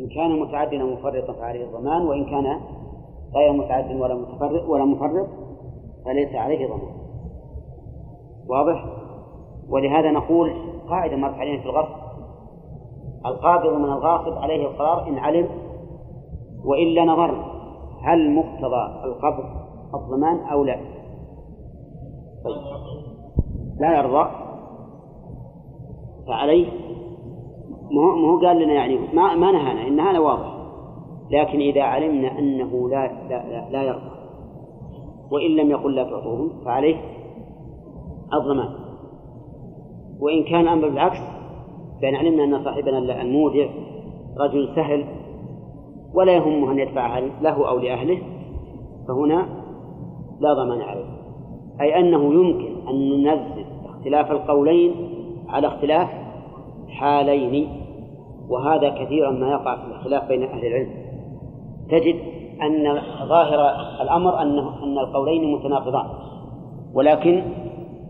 إن كان متعدنا مفرطا فعليه الضمان وإن كان غير متعد ولا متفرط ولا مفرط فليس عليه ضمان واضح؟ ولهذا نقول قاعدة مرت علينا في الغرب القابض من الغاصب عليه القرار إن علم وإلا نظرنا هل مقتضى القبض الضمان أو لا؟ طيب لا يرضى فعليه ما هو قال لنا يعني ما ما نهانا إن هذا واضح. لكن إذا علمنا أنه لا لا لا, لا يرضى وإن لم يقل لا تعطوهم فعليه الضمان. وإن كان الأمر بالعكس فإن علمنا أن صاحبنا المودع رجل سهل ولا يهمه أن يدفعها له أو لأهله فهنا لا ضمان عليه. أي أنه يمكن أن ننزل اختلاف القولين على اختلاف حالين. وهذا كثيرا ما يقع في الاختلاف بين أهل العلم. تجد أن ظاهر الأمر أنه أن القولين متناقضان ولكن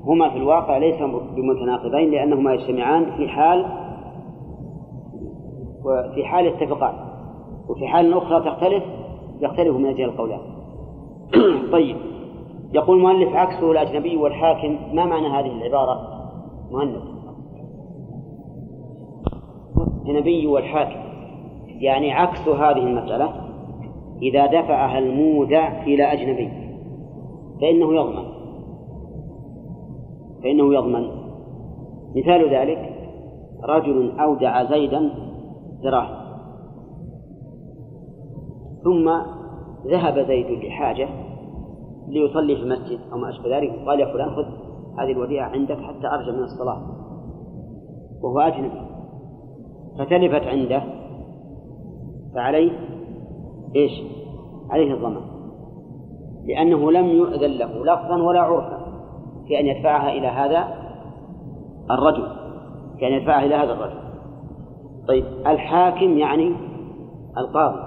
هما في الواقع ليس بمتناقضين لأنهما يجتمعان في حال وفي حال اتفقان وفي حال أخرى تختلف يختلف من أجل القولان. طيب يقول المؤلف عكسه الأجنبي والحاكم ما معنى هذه العبارة؟ مهند الأجنبي والحاكم. يعني عكس هذه المسألة إذا دفعها المودع إلى أجنبي فإنه يضمن. فإنه يضمن. مثال ذلك رجل أودع زيدا دراهم. ثم ذهب زيد لحاجة ليصلي في المسجد أو ما أشبه ذلك قال يا فلان خذ هذه الوديعة عندك حتى أرجع من الصلاة وهو أجنبي. فتلفت عنده فعليه إيش؟ عليه الضمان. لأنه لم يؤذن له لفظا ولا عرفا في أن يدفعها إلى هذا الرجل في أن يدفعها إلى هذا الرجل. طيب الحاكم يعني القاضي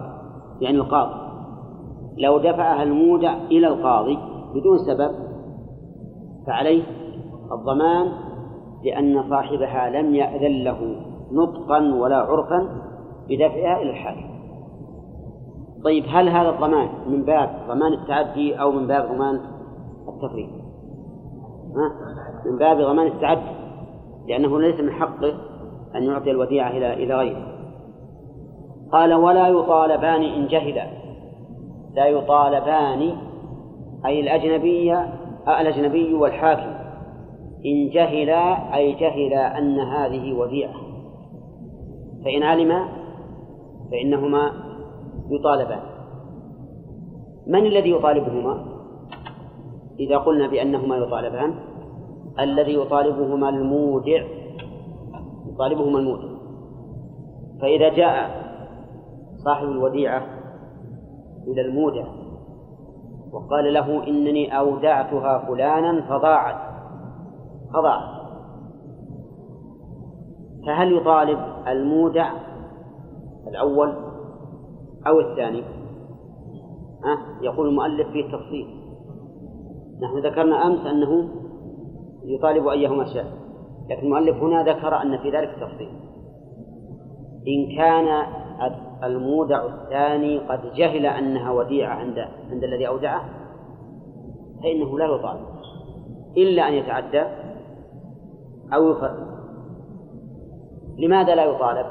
يعني القاضي. لو دفعها المودع إلى القاضي بدون سبب فعليه الضمان لأن صاحبها لم يأذن له. نطقا ولا عرفا بدفعها إلى الحاكم طيب هل هذا الضمان من باب ضمان التعدي أو من باب ضمان التفريط؟ ها؟ من باب ضمان التعدي لأنه ليس من حقه أن يعطي الوديعة إلى إلى غيره. قال ولا يطالبان إن جهلا. لا يطالبان أي الأجنبية الأجنبي والحاكم. إن جهلا أي جهلا أن هذه وديعة. فإن علم فإنهما يطالبان. من الذي يطالبهما؟ إذا قلنا بأنهما يطالبان الذي يطالبهما المودع يطالبهما المودع. فإذا جاء صاحب الوديعة إلى المودع وقال له إنني أودعتها فلانا فضاعت فضاعت. فهل يطالب المودع الأول أو الثاني؟ أه؟ يقول المؤلف فيه تفصيل. نحن ذكرنا أمس أنه يطالب أيهما شاء لكن المؤلف هنا ذكر أن في ذلك تفصيل. إن كان المودع الثاني قد جهل أنها وديعة عند عند الذي أودعه فإنه لا يطالب إلا أن يتعدى أو يفرط لماذا لا يطالب؟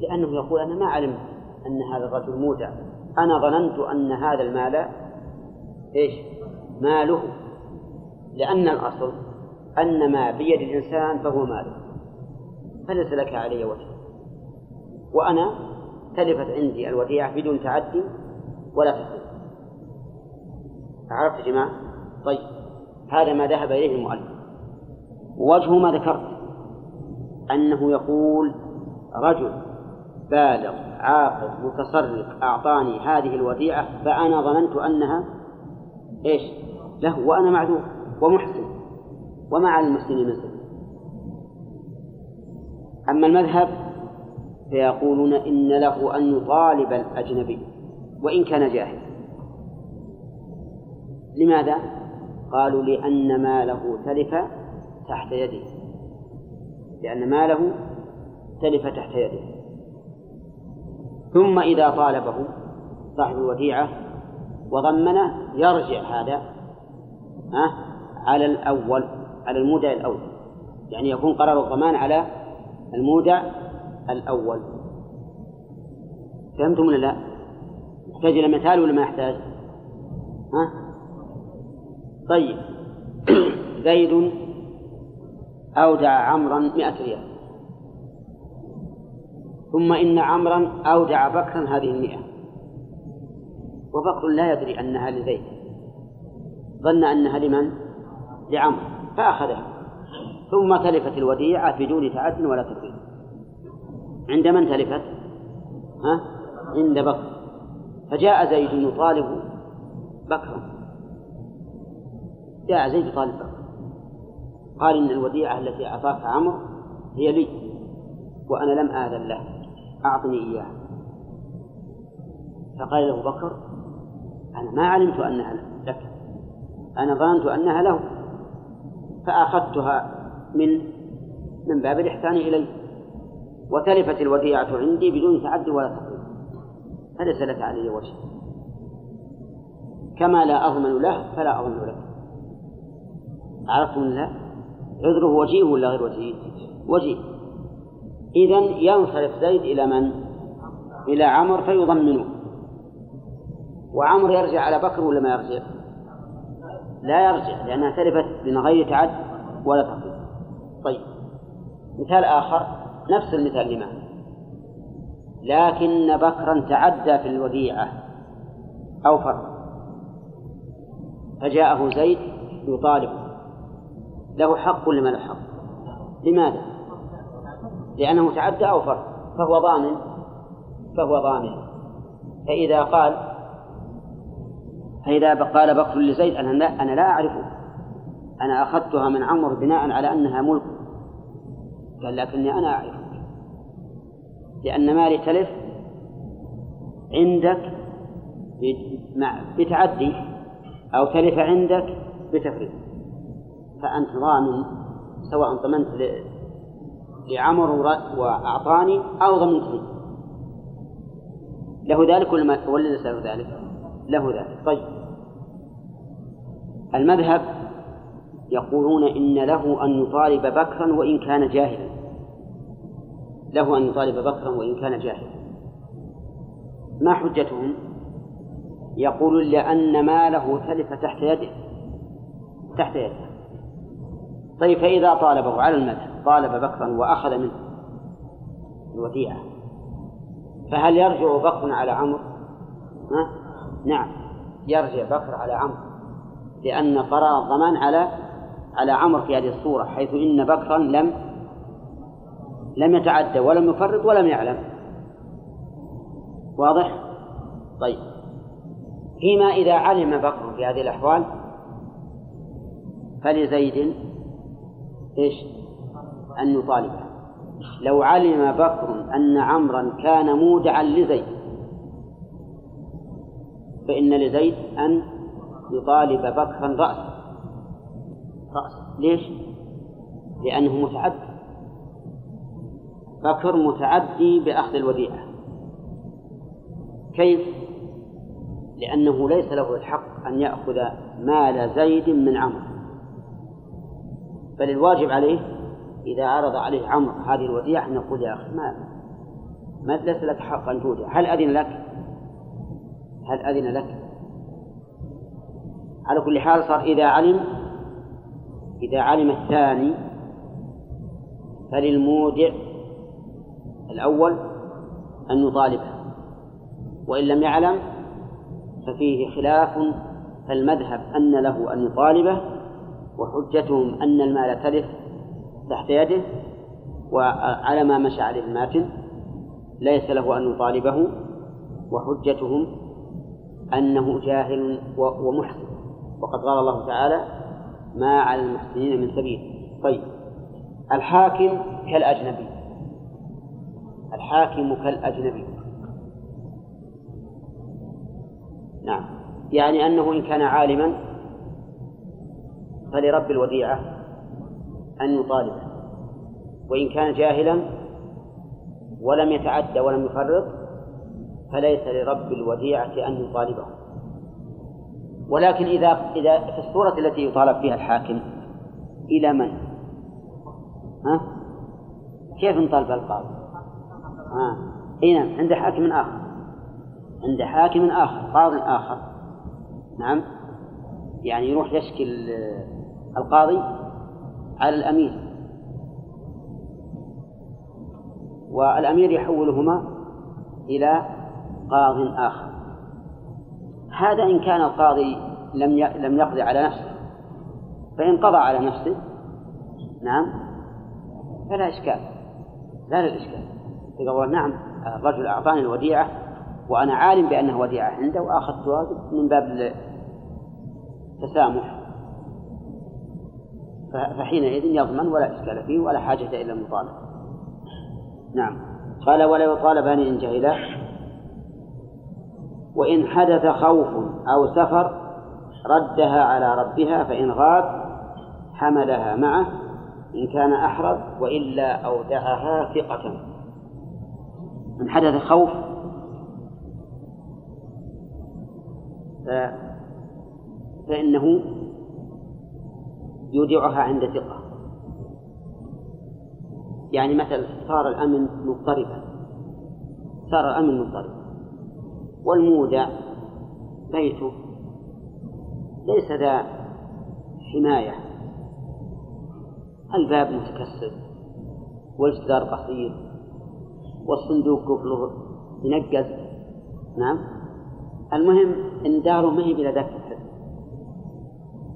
لأنه يقول أنا ما علمت أن هذا الرجل مودع أنا ظننت أن هذا المال إيش؟ ماله. لأن الأصل أن ما بيد الإنسان فهو ماله. فليس لك علي وجه. وأنا تلفت عندي الوديعة بدون تعدي ولا تفريط عرفت يا جماعة؟ طيب هذا ما ذهب إليه المؤلف. ووجه ما ذكرت. أنه يقول رجل بالغ عاقل متصرف أعطاني هذه الوديعة فأنا ظننت أنها إيش؟ له وأنا معذور ومحسن وما على المسلمين من أما المذهب فيقولون إن له أن يطالب الأجنبي وإن كان جاهل. لماذا؟ قالوا لأن ماله تلف تحت يده. لأن ماله تلف تحت يده ثم إذا طالبه صاحب الوديعة وضمنه يرجع هذا ها على الأول على المودع الأول يعني يكون قرار الضمان على المودع الأول فهمتم ولا لا؟ يحتاج إلى مثال ولا ما يحتاج؟ ها؟ طيب زيد أودع عمرا مئة ريال. ثم إن عمرا أودع بكرا هذه المئة. وبكر لا يدري أنها لزيد. ظن أنها لمن؟ لعمر. فأخذها. ثم تلفت الوديعة بدون تعد ولا تفريط. عند من تلفت؟ ها؟ عند بكر. فجاء زيد يطالب بكرا. جاء زيد يطالب بكر قال إن الوديعة التي أعطاك عمرو هي لي وأنا لم آذن له أعطني إياها. فقال له بكر أنا ما علمت أنها لك أنا ظننت أنها له فأخذتها من من باب الإحسان إلي وتلفت الوديعة عندي بدون تعدي ولا تقريب فليس لك علي وجه. كما لا أضمن له فلا أضمن لك. عرفتم لا؟ عذره وجيه ولا غير وجيه؟ وجيه. إذا ينصرف زيد إلى من؟ إلى عمر فيضمنه. وعمر يرجع على بكر ولا ما يرجع؟ لا يرجع لأنها تلفت من غير تعد ولا تقريب طيب. مثال آخر نفس المثال لما لكن بكرا تعدى في الوديعة أو فرق. فجاءه زيد يطالبه له حق ولا ما له حق؟ لماذا؟ لأنه تعدى أو فرق؟ فهو ضامن. فهو ضامن. فإذا قال فإذا قال بكر لزيد أنا لا أنا لا أعرفه. أنا أخذتها من عمر بناء على أنها ملك. قال لكني أنا أعرفك. لأن مالي تلف عندك بتعدي أو تلف عندك بتفريط فأنت ضامن سواء ضمنت لعمر وأعطاني أو ضمنت لي له ذلك ولا ولا ليس له ذلك؟ له ذلك. طيب. المذهب يقولون إن له أن يطالب بكرا وإن كان جاهلا. له أن يطالب بكرا وإن كان جاهلا. ما حجتهم؟ يقولون لأن ماله تلف تحت يده. تحت يده. طيب فإذا طالبه على المذهب طالب بكرا وأخذ منه الوديعة فهل يرجع بكر على عمرو؟ نعم يرجع بكر على عمرو لأن قرار الضمان على على عمرو في هذه الصورة حيث إن بكرا لم لم يتعدى ولم يفرط ولم يعلم واضح؟ طيب فيما إذا علم بكر في هذه الأحوال فلزيد إيش؟ أن يطالبه لو علم بكر أن عمرا كان مودعا لزيد فإن لزيد أن يطالب بكرا رأسا رأسا ليش؟ لأنه متعدي بكر متعدي بأخذ الوديعة كيف؟ لأنه ليس له الحق أن يأخذ مال زيد من عمرو بل الواجب عليه إذا عرض عليه عمرو هذه الوديعة نقول يا أخي ما ما ليس لك حق أن تودع هل أذن لك؟ هل أذن لك؟ على كل حال صار إذا علم إذا علم الثاني فللمودع الأول أن يطالبه وإن لم يعلم ففيه خلاف فالمذهب أن له أن يطالبه وحجتهم أن المال تلف تحت يده وعلى ما مشى عليه الماتن ليس له أن يطالبه وحجتهم أنه جاهل ومحسن. وقد قال الله تعالى ما على المحسنين من سبيل طيب الحاكم كالأجنبي. الحاكم كالأجنبي. نعم. يعني أنه إن كان عالما فلرب الوديعة أن يطالبه وإن كان جاهلا ولم يتعدى ولم يفرط فليس لرب الوديعة أن يطالبه ولكن إذا إذا في الصورة التي يطالب فيها الحاكم إلى من؟ ها؟ كيف نطالب القاضي؟ ها؟ اي نعم عند حاكم آخر عند حاكم آخر قاض آخر نعم يعني يروح يشكي القاضي على الأمير. والأمير يحولهما إلى قاض آخر. هذا إن كان القاضي لم لم يقضي على نفسه فإن قضى على نفسه نعم فلا إشكال لا للإشكال يقول نعم الرجل أعطاني الوديعة وأنا عالم بأنه وديعة عنده وأخذتها من باب التسامح فحينئذ يضمن ولا إشكال فيه ولا حاجة إلى المطالبة. نعم. قال ولا يطالبان إن جهلا. وإن حدث خوف أو سفر ردها على ربها فإن غاب حملها معه. إن كان أحرز وإلا أودعها ثقة. إن حدث خوف فإنه يودعها عند ثقة. يعني مثلا صار الأمن مضطربا. صار الأمن مضطربا والمودع بيته ليس ذا حماية. الباب متكسر والجدار قصير والصندوق قفله ينقز. نعم. المهم إن داره ما هي بلا ذاك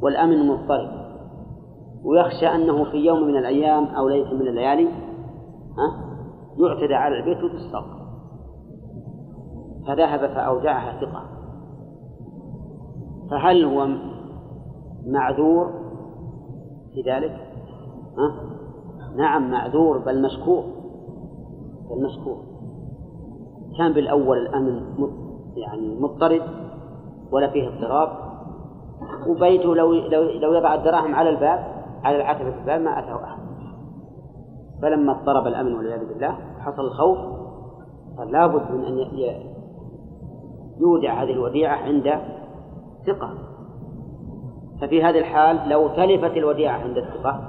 والأمن مضطرب. ويخشى أنه في يوم من الأيام أو ليلة من الليالي ها يعتدى على البيت وتسرق فذهب فأودعها ثقة. فهل هو معذور في ذلك؟ ها؟ نعم معذور بل مشكور. بل مشكور. كان بالأول الأمن يعني مضطرد ولا فيه اضطراب. وبيته لو لو لو يضع الدراهم على الباب على العتبة الباب ما أتاه أحد. فلما اضطرب الأمن والعياذ بالله حصل الخوف قال لابد من أن يودع هذه الوديعة عند ثقة. ففي هذه الحال لو تلفت الوديعة عند الثقة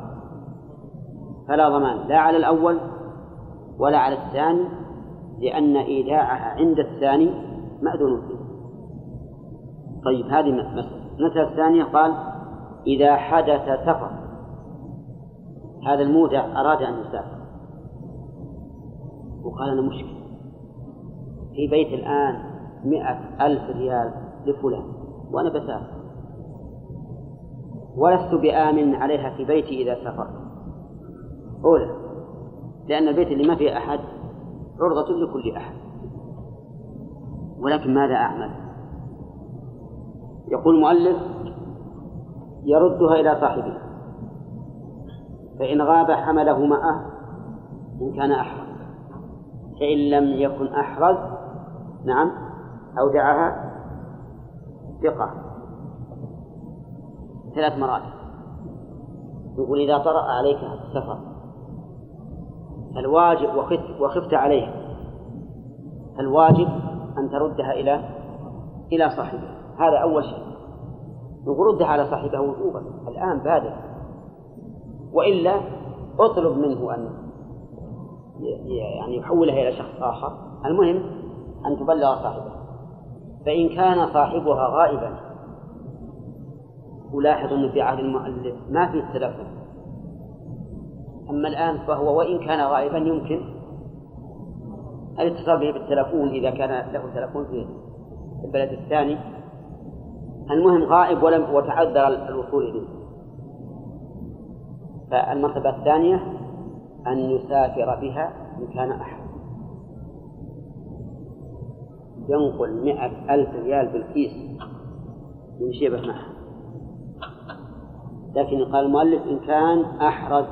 فلا ضمان لا على الأول ولا على الثاني لأن إيداعها عند الثاني مأذون فيه. طيب هذه مسألة. المسألة الثانية قال إذا حدث سفر هذا المودع أراد أن يسافر. وقال أنا مشكل في بيت الآن مئة ألف ريال لفلان وأنا بسافر. ولست بآمن عليها في بيتي إذا سافرت. أولى لأن البيت اللي ما فيه أحد عرضة لكل أحد. ولكن ماذا أعمل؟ يقول المؤلف يردها إلى صاحبها. فإن غاب حمله معه إن كان أحرز. فإن لم يكن أحرز نعم أودعها ثقة. ثلاث مراتب. يقول إذا طرأ عليك السفر الواجب وخفت, وخفت عليها الواجب أن تردها إلى إلى صاحبها. هذا أول شيء. يقول ردها على صاحبها وجوبا. الآن بادر. وإلا اطلب منه أن يعني يحولها إلى شخص آخر. المهم أن تبلغ صاحبها. فإن كان صاحبها غائبا ولاحظ أنه في عهد المؤلف ما فيه التلفن أما الآن فهو وإن كان غائبا يمكن الاتصال به بالتلفون إذا كان له تلفون في البلد الثاني. المهم غائب ولم وتعذر الوصول إليه. فالمرتبة الثانية أن يسافر بها إن كان أحد. ينقل مئة ألف ريال بالكيس يمشي به معه. لكن قال المؤلف إن كان أحرز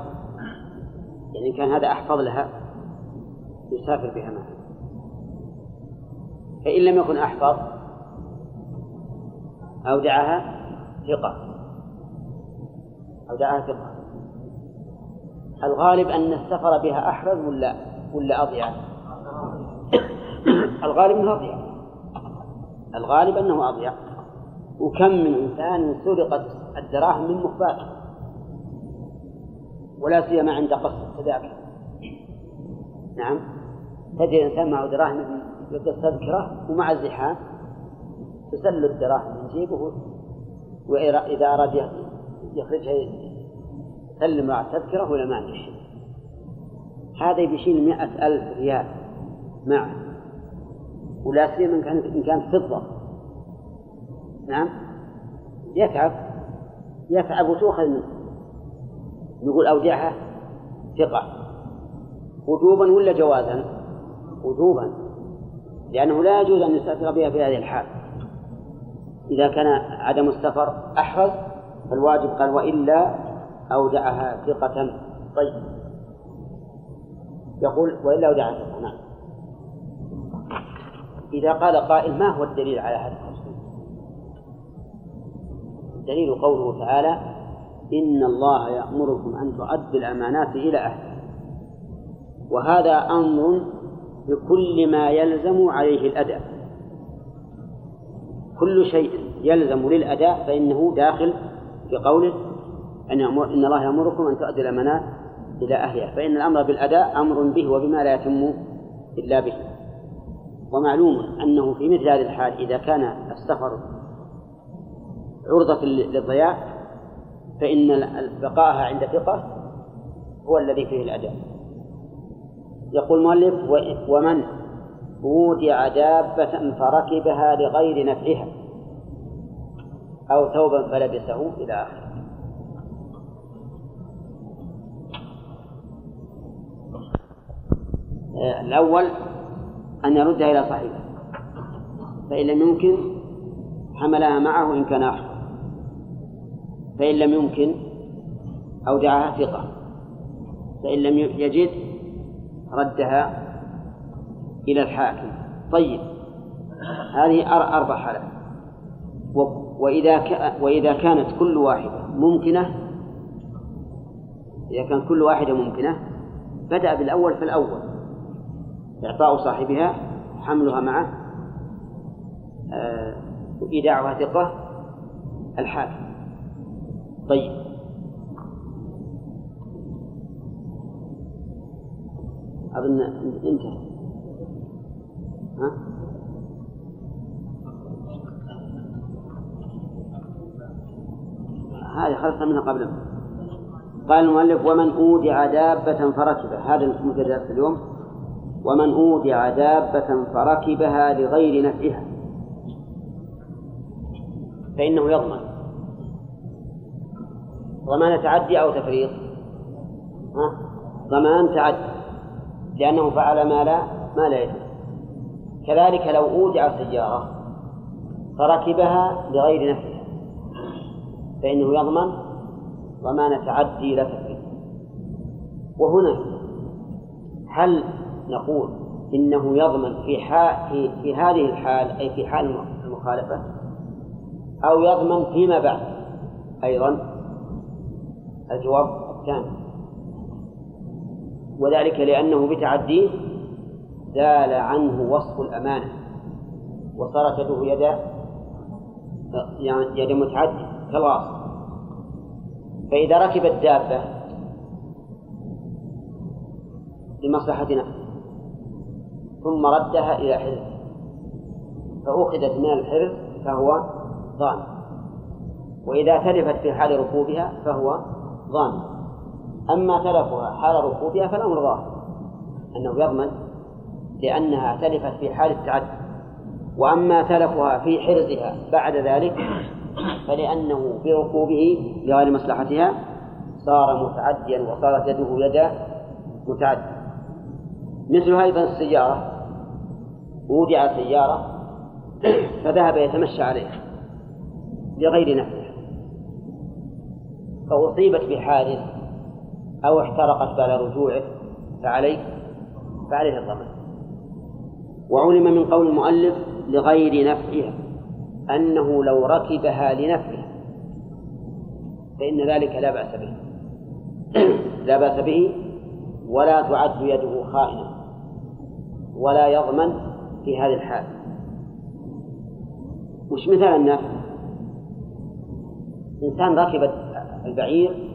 يعني إن كان هذا أحفظ لها يسافر بها معه. فإن لم يكن أحفظ أودعها ثقة. أودعها ثقة. الغالب أن السفر بها أحرز ولا ولا أضيع؟ الغالب أنه أضيع. الغالب أنه أضيع. وكم من إنسان سرقت الدراهم من مخباته؟ ولا سيما عند قصد التذاكر. نعم. تجد الإنسان معه دراهم يقصد تذكرة ومع الزحام تسل الدراهم من جيبه وإذا أراد يخرجها يسلم مع التذكرة ولا ما عنده شيء؟ هذا بيشيل مئة ألف ريال معه ولا سيما إن كانت فضة. نعم؟ يتعب. يتعب وتؤخذ منه. نقول أودعها ثقة. وجوبا ولا جوازا؟ وجوبا. لأنه لا يجوز أن يستأثر بها في هذه الحال. إذا كان عدم السفر أحرز فالواجب قال وإلا أودعها ثقة. طيب. يقول وإلا أودعها ثقة. نعم. إذا قال قائل ما هو الدليل على هذا التفصيل؟ الدليل قوله تعالى إن الله يأمركم أن تؤدوا الأمانات إلى أهلها. وهذا أمر بكل ما يلزم عليه الأداء. كل شيء يلزم للأداء فإنه داخل في قوله أن يأمر إن الله يأمركم أن تؤدوا الأمانات إلى أهلها فإن الأمر بالأداء أمر به وبما لا يتم إلا به. ومعلوم أنه في مثل هذه الحال إذا كان السفر عرضة للضياع فإن بقاءها عند ثقة هو الذي فيه الأداء. يقول المؤلف ومن أودع دابة فركبها لغير نفعها أو ثوبا فلبسه إلى آخره. الأول أن يردها إلى صاحبه فإن لم يمكن حملها معه إن كان أحد فإن لم يمكن أودعها ثقة فإن لم يجد ردها إلى الحاكم. طيب هذه أربع حالات. وإذا وإذا كانت كل واحدة ممكنة إذا كان كل واحدة ممكنة بدأ بالأول فالأول إعطاء صاحبها حملها معه آه، إيداعها ثقة الحاكم. طيب. أظن انتهى. ها؟ هذه خلصنا منها قبل قال المؤلف ومن أودع دابة فركبه هذا المدرس اليوم. ومن أودع دابة فركبها لغير نفعها. فإنه يضمن. ضمان تعدي أو تفريط؟ ضمان تعدي. لأنه فعل ما لا ما لا يجوز. كذلك لو أودع سيارة فركبها لغير نفعها. فإنه يضمن ضمان تعدي لا تفريط. وهنا هل نقول إنه يضمن في حال في, في هذه الحال أي في حال المخالفة أو يضمن فيما بعد. أيضا الجواب الثاني. وذلك لأنه بتعديه زال عنه وصف الأمانة وصارت يده يد يعني يد متعدي خلاص فإذا ركب الدابة لمصلحة نفسه ثم ردها إلى حرز. فأخذت من الحرز فهو ضامن وإذا تلفت في حال ركوبها فهو ضامن أما تلفها حال ركوبها فالأمر ظاهر. أنه يضمن لأنها تلفت في حال التعدي وأما تلفها في حرزها بعد ذلك فلأنه بركوبه لغير مصلحتها صار متعديا وصارت يده يد متعدي مثل أيضا السيارة وضع سيارة فذهب يتمشى عليها لغير نفعه فأصيبت بحادث أو احترقت بعد رجوعه فعليه فعليه الضمان. وعلم من قول المؤلف لغير نفعها أنه لو ركبها لنفعه فإن ذلك لا بأس به. لا بأس به ولا تعد يده خائنة. ولا يضمن في هذه الحال. وش مثال النفع؟ إنسان ركب البعير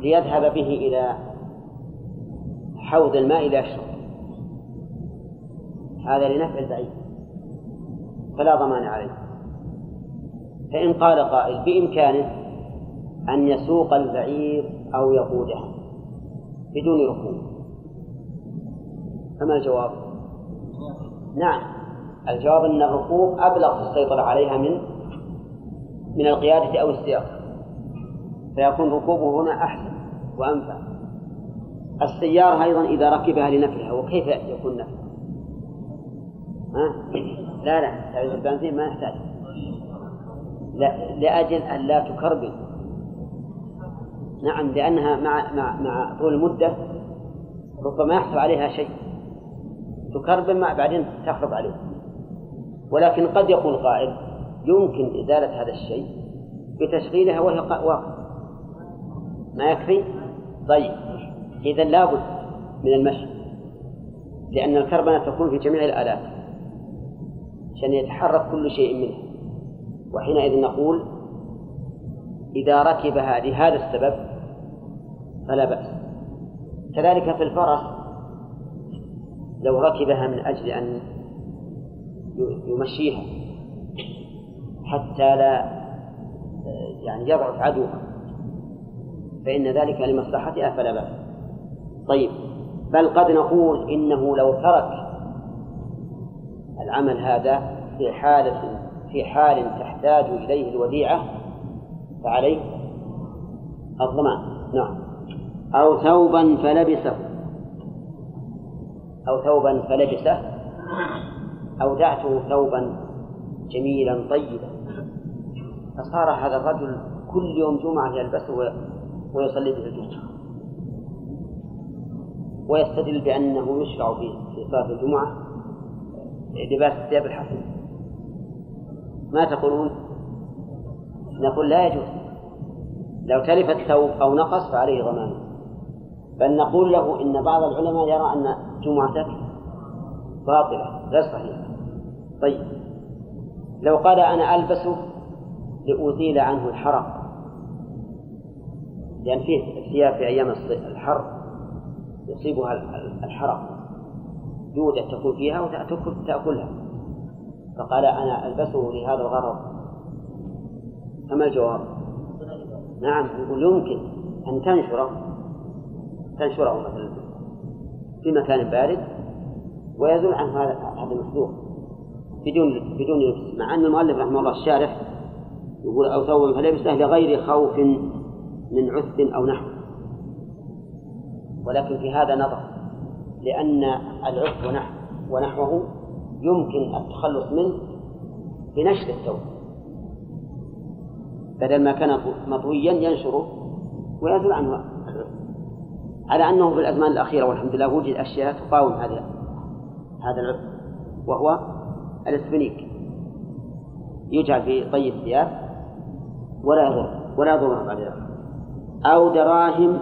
ليذهب به إلى حوض الماء ليشرب هذا لنفع البعير. فلا ضمان عليه. فإن قال قائل بإمكانه أن يسوق البعير أو يقوده بدون ركوب. فما الجواب؟ نعم. الجواب أن الركوب أبلغ في السيطرة عليها من من القيادة أو السياقة فيكون ركوبه هنا أحسن وأنفع. السيارة أيضا إذا ركبها لنفعها وكيف يكون نفع؟ ها؟ لا لا. تعريف البنزين ما يحتاج. لا لأجل أن لا تكربل. نعم لأنها مع مع مع طول المدة ربما يحصل عليها شيء. تكربل مع بعدين تخرب عليه. ولكن قد يقول قائل يمكن إزالة هذا الشيء بتشغيلها وهي واقفة ما يكفي؟ طيب. إذا لابد من المشي لأن الكربنة تكون في جميع الآلات. عشان يتحرك كل شيء منها. وحينئذ نقول إذا ركبها لهذا السبب فلا بأس. كذلك في الفرس لو ركبها من أجل أن يمشيها حتى لا يعني يضعف عدوه فإن ذلك لمصلحتها فلا بأس. طيب بل قد نقول إنه لو ترك العمل هذا في حالة في حال تحتاج إليه الوديعة فعليه الضمان. نعم. أو ثوبا فلبسه. أو ثوبا فلبسه أودعته ثوبا جميلا طيبا. فصار هذا الرجل كل يوم جمعة يلبسه ويصلي به الجمعة. ويستدل بأنه يشرع في صلاة الجمعة لباس الثياب الحسن ما تقولون؟ نقول لا يجوز. لو تلف الثوب أو نقص فعليه ضمان. بل نقول له إن بعض العلماء يرى أن جمعتك باطلة غير صحيحة طيب. لو قال أنا ألبسه لأزيل عنه الحرق لأن فيه الثياب في أيام الحر. يصيبها الحرق جودة تكون فيها وتأكلها فقال أنا ألبسه لهذا الغرض. فما الجواب؟ نعم يقول يمكن أن تنشره. تنشره مثلا. في مكان بارد ويزول عن هذا هذا المحذور بدون بدون لبس مع أن المؤلف رحمه الله الشارح يقول أو ثوب فلبسه لغير خوف من عث أو نحو. ولكن في هذا نظر لأن العث ونحو ونحوه يمكن التخلص منه بنشر الثوب. بدل ما كان مطويا ينشره ويزول عنه على أنه في الأزمان الأخيرة والحمد لله وجد أشياء تقاوم هذا هذا العث وهو الأسفنيك. يجعل في طي الثياب ولا يضر ولا يضر بعد ذلك أو دراهم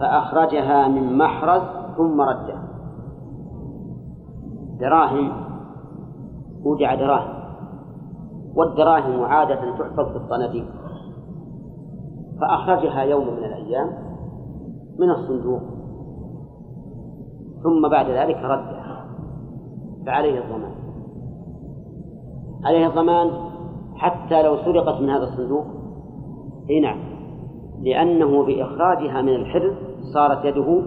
فأخرجها من محرز ثم ردها دراهم ودع دراهم. والدراهم عادة تحفظ في الصناديق. فأخرجها يوم من الأيام من الصندوق. ثم بعد ذلك ردها فعليه الضمان. عليه الضمان حتى لو سرقت من هذا الصندوق. إي نعم. لأنه بإخراجها من الحرز صارت يده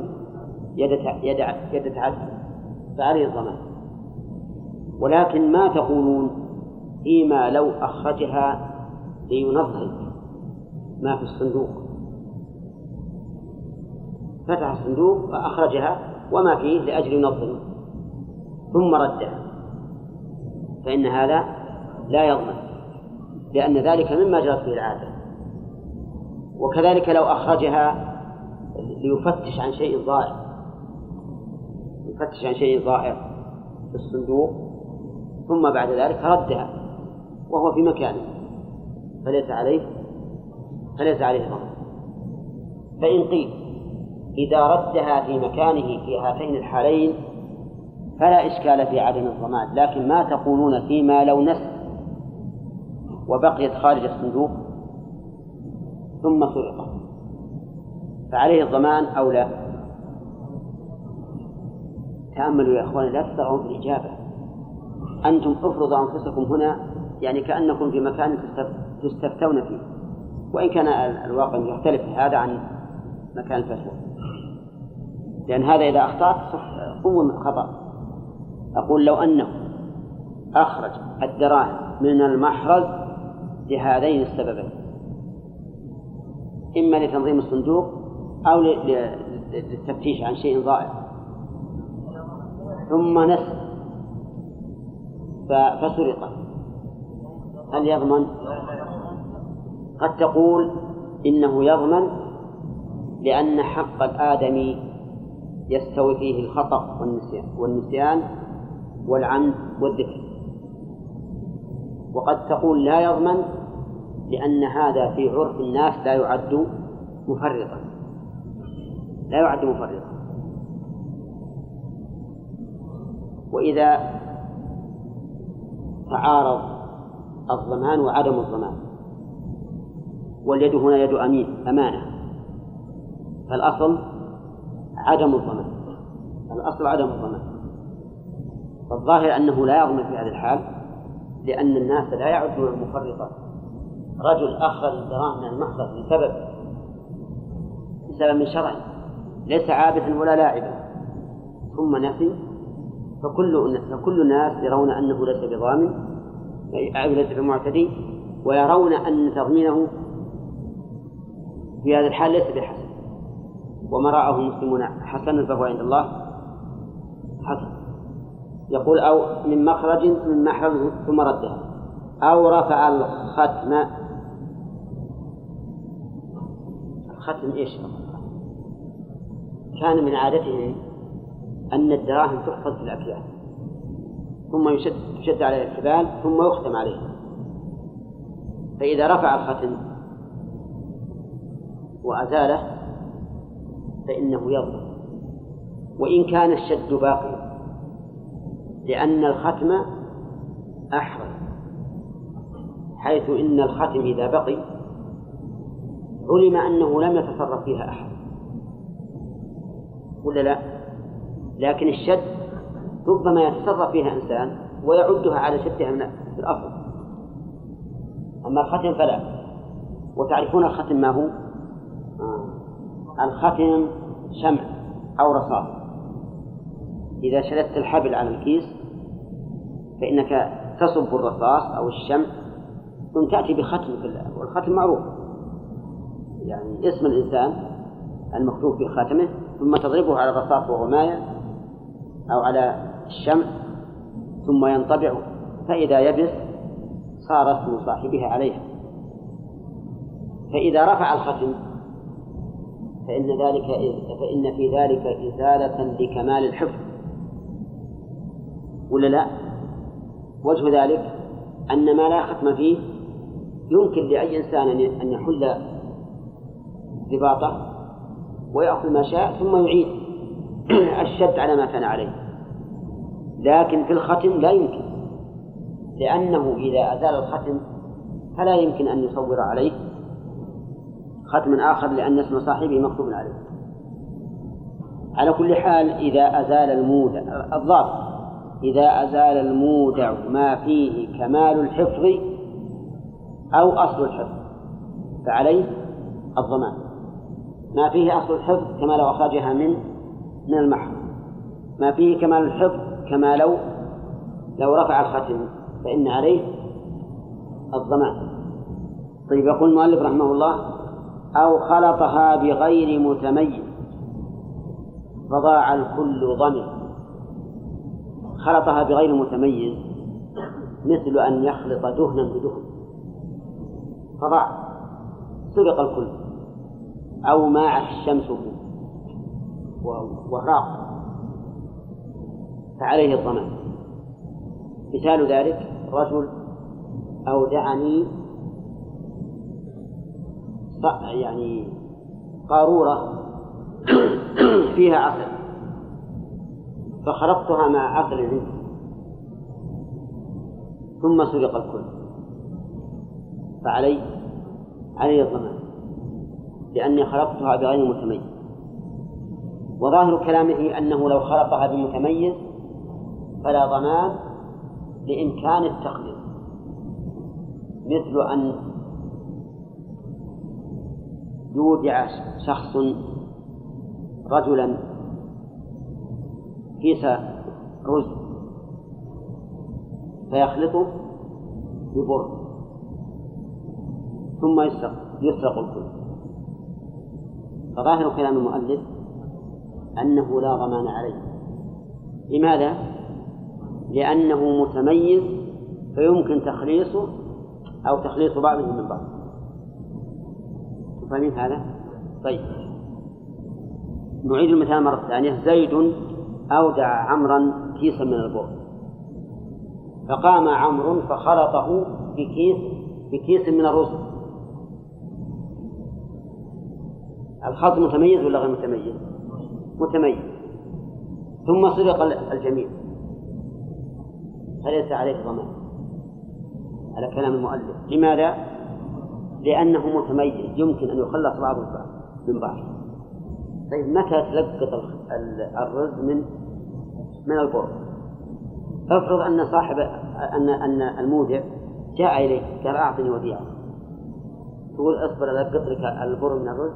يد يد يد تعدي فعليه الضمان. ولكن ما تقولون فيما لو أخرجها لينظم ما في الصندوق. فتح الصندوق فأخرجها وما فيه لأجل ينظم ثم ردها فإن هذا لا يضمن لأن ذلك مما جرت به العادة. وكذلك لو أخرجها ليفتش عن شيء ضائع يفتش عن شيء ضائع في الصندوق ثم بعد ذلك ردها وهو في مكانه. فليس عليه فليس عليه ضمان فإن قيل إذا ردها في مكانه في هاتين الحالين فلا إشكال في عدم الضمان لكن ما تقولون فيما لو نسي وبقيت خارج الصندوق ثم سرقت فعليه الضمان أو لا؟ تأملوا يا أخواني لا تسرعون في الإجابة أنتم افرضوا أنفسكم هنا يعني كأنكم في مكان تستفتون فيه وإن كان الواقع يختلف هذا عن مكان الفتوى. لأن هذا إذا أخطأت قوم خطأ. أقول لو أنه أخرج الدراهم من المحرز لهذين السببين. إما لتنظيم الصندوق أو للتفتيش عن شيء ضائع ثم نسي فسرق. هل يضمن؟ قد تقول إنه يضمن لأن حق الآدمي يستوي فيه الخطأ والنسيان والنسيان والعمد والذكر. وقد تقول لا يضمن لأن هذا في عرف الناس لا يعد مفرطا. لا يعد مفرطا. وإذا تعارض الضمان وعدم الضمان واليد هنا يد أمين أمانة. فالأصل عدم الضمان الأصل عدم الضمان فالظاهر أنه لا يضمن في هذه الحال لأن الناس لا يعدون المفرطة. رجل أخرج الدراهم من المخرج لسبب من شرعي ليس عابثا ولا لاعبا. ثم نسي فكل فكل الناس يرون أنه ليس بضامن أو ليس بمعتدي ويرون أن تضمينه في هذا الحال ليس بحسن. وما رآه المسلمون حسنا فهو عند الله حسن. يقول أو من مخرج من محرم ثم ردها أو رفع الختم. الختم إيش؟ كان من عادتهم أن الدراهم تحفظ في الأكياس. ثم يشد تشد عليها الحبال ثم يختم عليها فإذا رفع الختم وأزاله فإنه يضمن وإن كان الشد باقيا لأن الختم أحرز حيث إن الختم إذا بقي علم أنه لم يتصرف فيها أحد ولا لا؟ لكن الشد ربما يتصرف فيها إنسان ويعدها على شدها من الأصل أما الختم فلا وتعرفون الختم ما هو؟ الختم شمع أو رصاص. إذا شددت الحبل على الكيس فإنك تصب الرصاص أو الشمع ثم تأتي بختم والختم معروف. يعني اسم الإنسان المكتوب في خاتمه ثم تضربه على الرصاص وهو مايع أو على الشمع ثم ينطبع فإذا يبس صار اسم صاحبها عليها. فإذا رفع الختم فإن ذلك فإن في ذلك إزالة لكمال الحفظ ولا لا؟ وجه ذلك أن ما لا ختم فيه يمكن لأي إنسان أن يحل رباطه ويأخذ ما شاء ثم يعيد الشد على ما كان عليه. لكن في الختم لا يمكن لأنه إذا أزال الختم فلا يمكن أن يصور عليه. ختم آخر لأن اسم صاحبه مكتوب عليه. على كل حال إذا أزال المودع الضابط إذا أزال المودع ما فيه كمال الحفظ أو أصل الحفظ فعليه الضمان. ما فيه أصل الحفظ كما لو أخرجها من من المحر ما فيه كمال الحفظ كما لو لو رفع الختم فإن عليه الضمان. طيب يقول المؤلف رحمه الله أو خلطها بغير متميز. فضاع الكل ضمن خلطها بغير متميز مثل أن يخلط دهنا بدهن. فضاع. سرق الكل. أو ماعت الشمس وهراق فعليه الضمان. مثال ذلك رجل أودعني يعني قارورة فيها عسل فخلطتها مع عسل عندي ثم سرق الكل. فعلي علي الضمان. لأني خلقتها بغير متميز. وظاهر كلامه أنه لو خلقها بمتميز فلا ضمان لإمكان التخليط مثل أن يودع شخص رجلا كيس رز فيخلطه ببر ثم يسرق يسرق الكل فظاهر كلام المؤلف أنه لا ضمان عليه. لماذا؟ لأنه متميز فيمكن تخليصه أو تخليص بعضه من بعض. فاهمين هذا؟ طيب. نعيد المثال مرة ثانية. زيد أودع عمرا كيسا من البر. فقام عمرو فخلطه بكيس بكيس من الرز. الخلط متميز ولا غير متميز؟ متميز. ثم سرق الجميع. فليس عليه ضمان على كلام المؤلف. لماذا؟ لأنه متميز يمكن أن يخلص بعضه من بعض. طيب متى تلقط الرز من من البر؟ افرض أن صاحب أن أن المودع جاء إليك قال أعطني وديعة. تقول اصبر ألقط لك البر من الرز.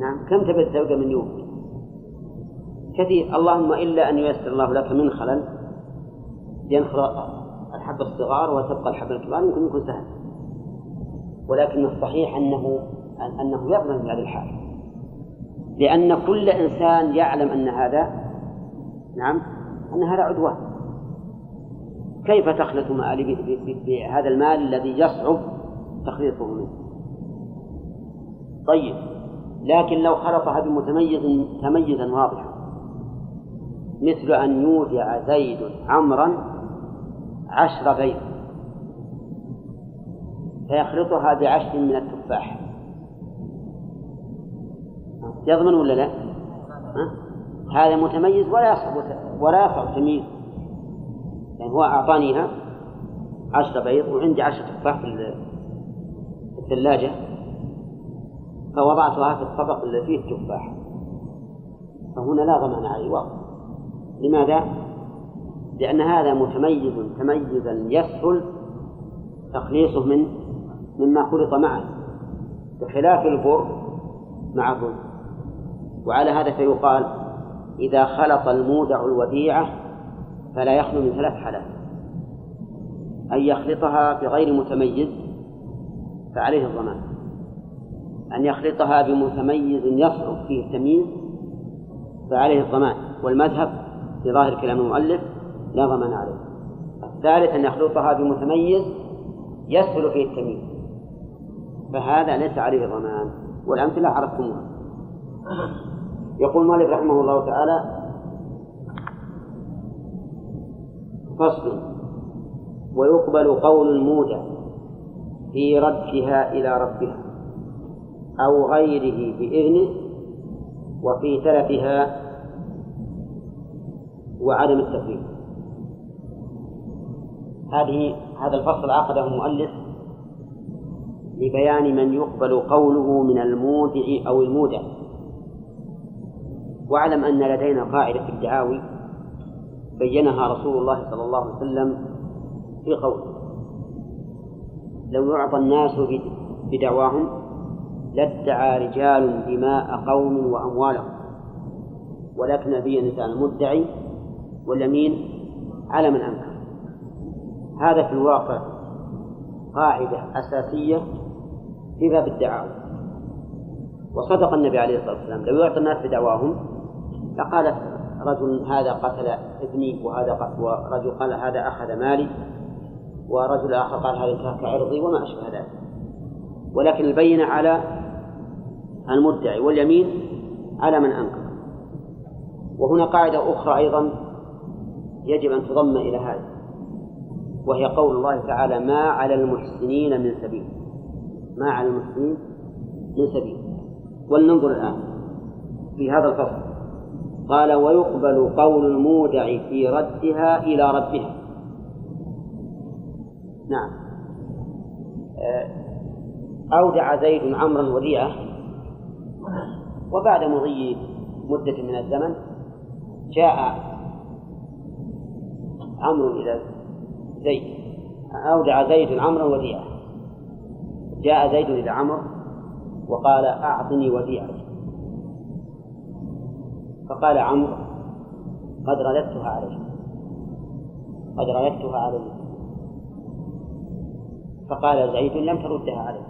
نعم. كم تبي تلقى من يوم؟ كثير. اللهم إلا أن ييسر الله لك من خلل. ينخرق الحبة الصغار وتبقى الحبة الكبار يمكن يكون سهل. ولكن الصحيح أنه أنه يضمن في هذه الحال. لأن كل إنسان يعلم أن هذا نعم أن هذا عدوان. كيف تخلط مالي بهذا المال الذي يصعب تخليطه منه؟ طيب لكن لو خلطها بمتميز تميزا واضحا مثل أن يودع زيد عمرا عشر بيض فيخلطها بعشر من التفاح. يضمن ولا لا؟ ها؟ هذا متميز ولا يصعب ولا يصعب تمييز. يعني هو أعطانيها عشر بيض وعندي عشر تفاح في الثلاجة. فوضعتها في الطبق الذي فيه التفاح. فهنا لا ضمان عليه. واضح. لماذا؟ لأن هذا متميز تميزا يسهل تخليصه من مما خلط معه بخلاف البر مع الرز وعلى هذا فيقال إذا خلط المودع الوديعة فلا يخلو من ثلاث حالات أن يخلطها بغير متميز فعليه الضمان أن يخلطها بمتميز يصعب فيه التمييز فعليه الضمان والمذهب في ظاهر كلام المؤلف لا ضمان عليه. الثالث أن يخلطها بمتميز يسهل فيه التمييز. فهذا ليس عليه ضمان والأمثلة عرفتموها يقول مالك رحمه الله تعالى فصل ويقبل قول المودع في ردها إلى ربها أو غيره بإذنه وفي تلفها وعدم التفريط هذه هذا الفصل عقده المؤلف لبيان من يقبل قوله من المودع أو المودع. واعلم أن لدينا قاعدة في الدعاوي بينها رسول الله صلى الله عليه وسلم في قوله لو يعطى الناس بدعواهم لادعى رجال دماء قوم وأموالهم ولكن نبي الإنسان المدعي واليمين على من أنكر هذا في الواقع قاعدة أساسية في باب الدعاوى. وصدق النبي عليه الصلاة والسلام. لو يعطى الناس بدعواهم لقال رجل هذا قتل ابني وهذا قتل ورجل قال هذا أخذ مالي ورجل آخر قال هذا انتهك عرضي وما أشبه ذلك. ولكن البينة على المدعي واليمين على من أنكر. وهنا قاعدة أخرى أيضا يجب أن تضم إلى هذا وهي قول الله تعالى ما على المحسنين من سبيل ما على المحسنين من سبيل. ولننظر الآن في هذا الفصل. قال ويقبل قول المودع في ردها إلى ربها. نعم. آه، أودع زيد عمرا وديعة وبعد مضي مدة من الزمن جاء عمرو إلى زيد. أودع زيد عمرا وديعة. جاء زيد إلى عمرو وقال أعطني وديعة. فقال عمرو قد رددتها عليه قد رددتها عليه فقال زيد لم تردها عليه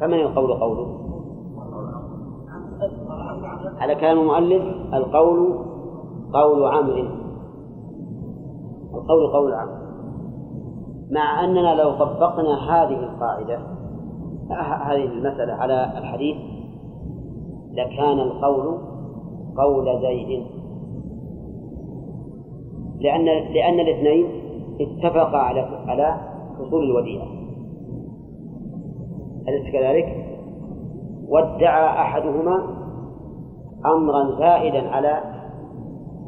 فمن القول قوله؟ على كلام المؤلف القول قول عمرو. القول قول عمرو. مع أننا لو طبقنا هذه القاعدة هذه المسألة على الحديث لكان القول قول زيد. لأن لأن الاثنين اتفقا على على حصول الوديعة. أليس كذلك؟ وادعى أحدهما أمرا زائدا على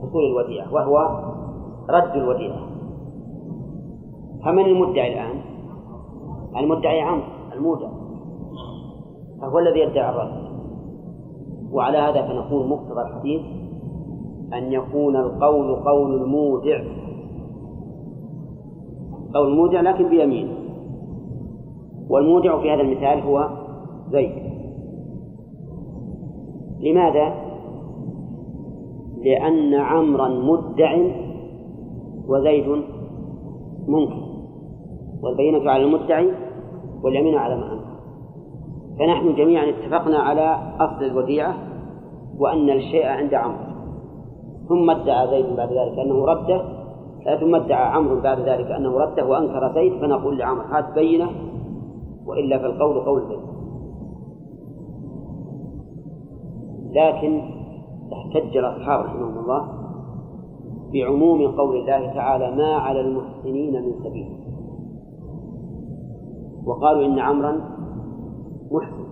حصول الوديعة وهو رد الوديعة. فمن المدعي الآن؟ المدعي عمرو المودع. فهو الذي يدعي الرد وعلى هذا فنقول مقتضى الحديث أن يكون القول قول المودع. قول المودع لكن بيمين. والمودع في هذا المثال هو زيد. لماذا؟ لأن عمرا مدع وزيد منكر. والبينة على المدعي واليمين على ما أنكر. فنحن جميعا اتفقنا على أصل الوديعة وأن الشيء عند عمرو. ثم ادعى زيد بعد ذلك أنه رده ثم ادعى عمرو بعد ذلك أنه رده وأنكر زيد فنقول لعمرو هات بينة وإلا فالقول قول زيد. لكن احتج الأصحاب رحمهم الله بعموم قول الله تعالى ما على المحسنين من سبيل وقالوا إن عمرا محسن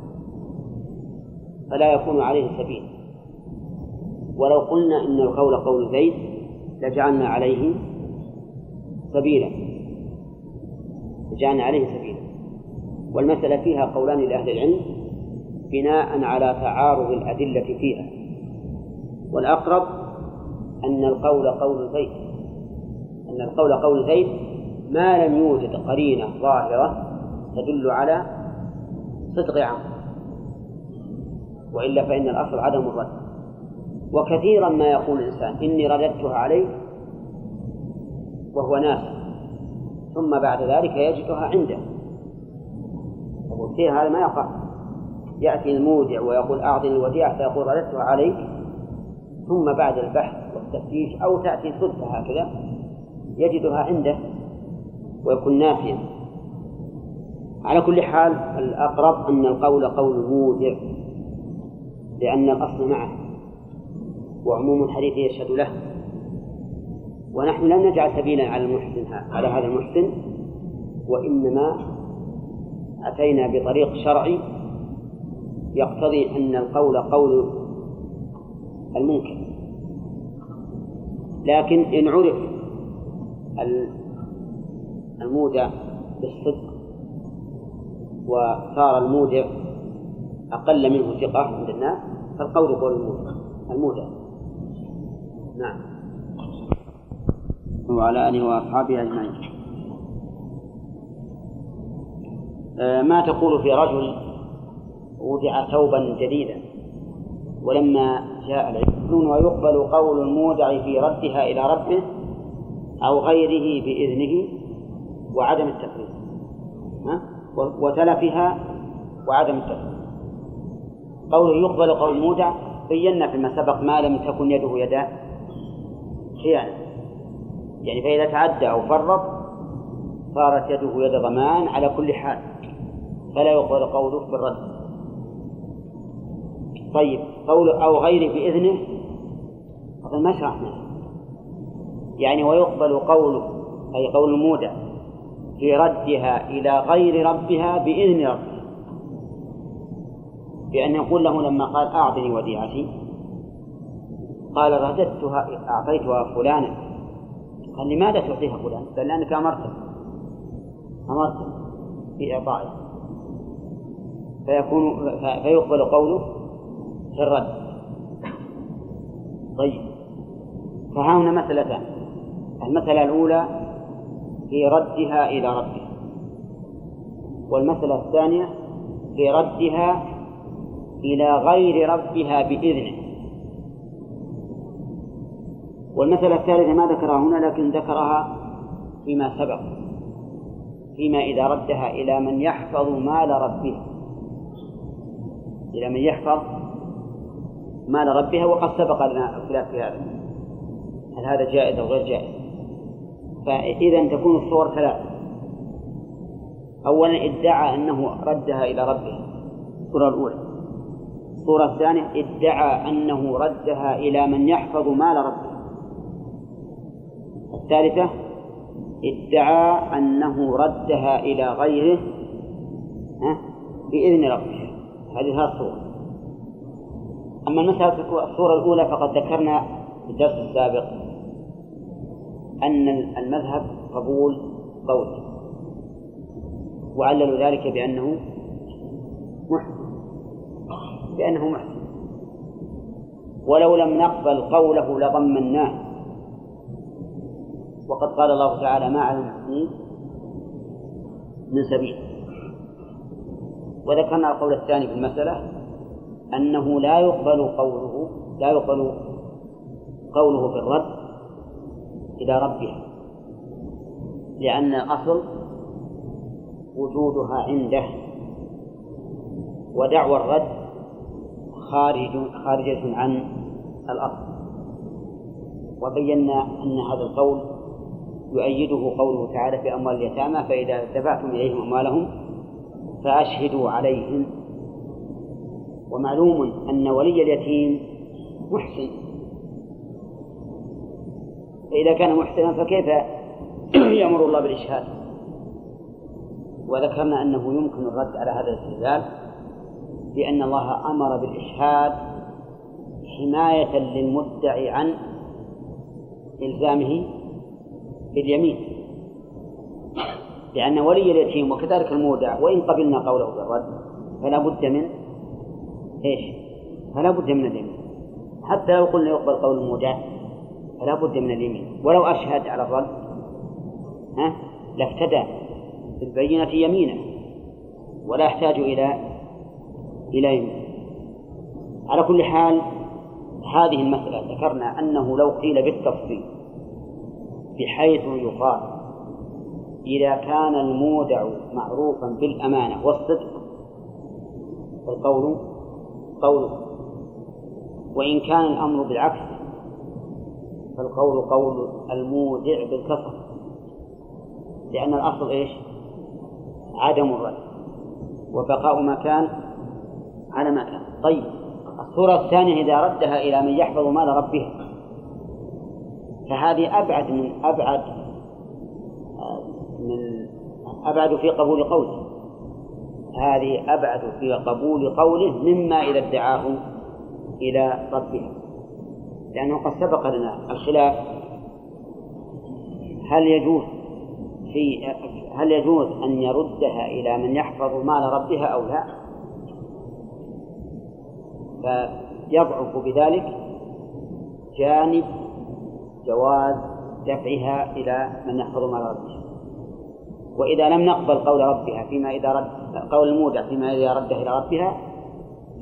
فلا يكون عليه سبيل. ولو قلنا إن القول قول زيد لجعلنا عليه سبيلا. لجعلنا عليه سبيلا. والمسألة فيها قولان لأهل العلم بناء على تعارض الأدلة فيها. والأقرب أن القول قول زيد. أن القول قول زيد ما لم يوجد قرينة ظاهرة تدل على صدق عمرو وإلا فإن الأصل عدم الرد. وكثيرا ما يقول الإنسان إني رددتها عليه وهو ناس. ثم بعد ذلك يجدها عنده. وكثير هذا ما يقع. يأتي المودع ويقول أعطني الوديعة فيقول رددتها عليك. ثم بعد البحث والتفتيش أو تأتي صدفة هكذا يجدها عنده ويكون ناسيا. على كل حال الأقرب أن القول قول المودع لأن الأصل معه وعموم الحديث يشهد له. ونحن لم نجعل سبيلا على المحسن على هذا المحسن وإنما أتينا بطريق شرعي يقتضي أن القول قول المنكر. لكن إن عرف المودع بالصدق وصار المودع أقل منه ثقة عند الناس فالقول قول المودع. المودع. نعم. وعلى آله وأصحابه أجمعين. آه، ما تقول في رجل وضع ثوبا جديدا ولما جاء العلم ويقبل قول المودع في ردها إلى ربه أو غيره بإذنه وعدم التفريط وتلفها وعدم التفريط قوله يقبل قول المودع بينا فيما سبق ما لم تكن يده يداه خيانة يعني فإذا تعدى أو فرط صارت يده يد ضمان على كل حال. فلا يقبل قوله بالرد. طيب قول أو غيره بإذنه هذا ما شرحنا يعني ويقبل قوله أي قول المودع في ردها إلى غير ربها بإذن ربها بأن يقول له لما قال أعطني وديعتي قال رددتها أعطيتها فلانا. قال لماذا تعطيها فلان؟ قال لأنك أمرته أمرت بإعطائه فيكون فيقبل قوله في الرد. طيب. فها هنا مسألتان المسألة الأولى في ردها إلى ربها. والمسألة الثانية في ردها إلى غير ربها بإذنه. والمسألة الثالثة ما ذكرها هنا لكن ذكرها فيما سبق. فيما إذا ردها إلى من يحفظ مال ربها إلى من يحفظ مال ربها وقد سبق لنا الخلاف في هذا. هل هذا جائز أو غير جائز؟ فإذا تكون الصور ثلاث. أولا ادعى أنه ردها إلى ربه. الصورة الأولى. الصورة الثانية ادعى أنه ردها إلى من يحفظ مال ربه. الثالثة ادعى أنه ردها إلى غيره بإذن ربه. هذه الصورة أما المسألة الصورة الأولى فقد ذكرنا في الدرس السابق أن المذهب قبول قول. وعللوا ذلك بأنه محسن. بأنه محسن. ولو لم نقبل قوله لضمناه. وقد قال الله تعالى ما على المحسنين من سبيل. وذكرنا القول الثاني في المسألة أنه لا يقبل قوله لا يقبل قوله في الرد إلى ربها لأن الأصل وجودها عنده ودعوى الرد خارج خارجة عن الأصل. وبينا أن هذا القول يؤيده قوله تعالى في أموال اليتامى فإذا دفعتم إليهم أموالهم فأشهدوا عليهم. ومعلوم أن ولي اليتيم محسن. فإذا كان محسنا فكيف يأمر الله بالإشهاد وذكرنا أنه يمكن الرد على هذا الاستدلال لأن الله أمر بالإشهاد حماية للمدعي عن إلزامه باليمين لأن ولي اليتيم وكذلك المودع وإن قبلنا قوله بالرد فلا بد من إيش؟ فلا بد من اليمين حتى لو قلنا يقبل قول المودع فلا بد من اليمين. ولو أشهد على الرد ها؟ لافتدى بالبينة يمينه ولا يحتاج إلى إلى يمين. على كل حال هذه المسألة ذكرنا أنه لو قيل بالتفصيل بحيث يقال إذا كان المودع معروفا بالأمانة والصدق فالقول قوله وإن كان الأمر بالعكس فالقول قول المودع بالكسر. لأن الأصل إيش؟ عدم الرد. وبقاء ما كان على ما كان. طيب الصورة الثانية إذا ردها إلى من يحفظ مال ربه. فهذه أبعد من أبعد من أبعد في قبول قوله. هذه أبعد في قبول قوله مما إذا ادعاه إلى ربها لأنه قد سبق لنا الخلاف. هل يجوز في هل يجوز أن يردها إلى من يحفظ مال ربها أو لا؟ فيضعف بذلك جانب جواز دفعها إلى من يحفظ مال ربها. وإذا لم نقبل قول ربها فيما إذا رد قول المودع فيما إذا ردها إلى ربها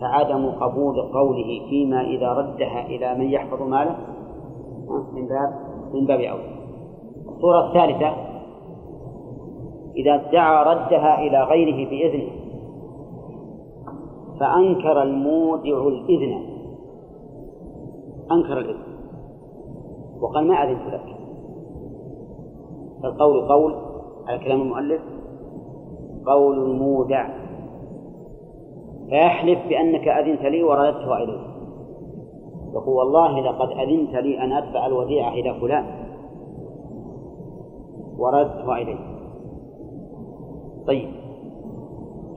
فعدم قبول قوله فيما إذا ردها إلى من يحفظ ماله من باب من باب أولى الصورة الثالثة إذا ادعى ردها إلى غيره بإذنه فأنكر المودع الإذن. أنكر الإذن. وقال ما أذنت لك؟ فالقول قول على كلام المؤلف قول المودع. فيحلف بأنك أذنت لي ورددتها إليه يقول والله لقد أذنت لي أن أدفع الوديعة إلى فلان. ورددتها إليه طيب.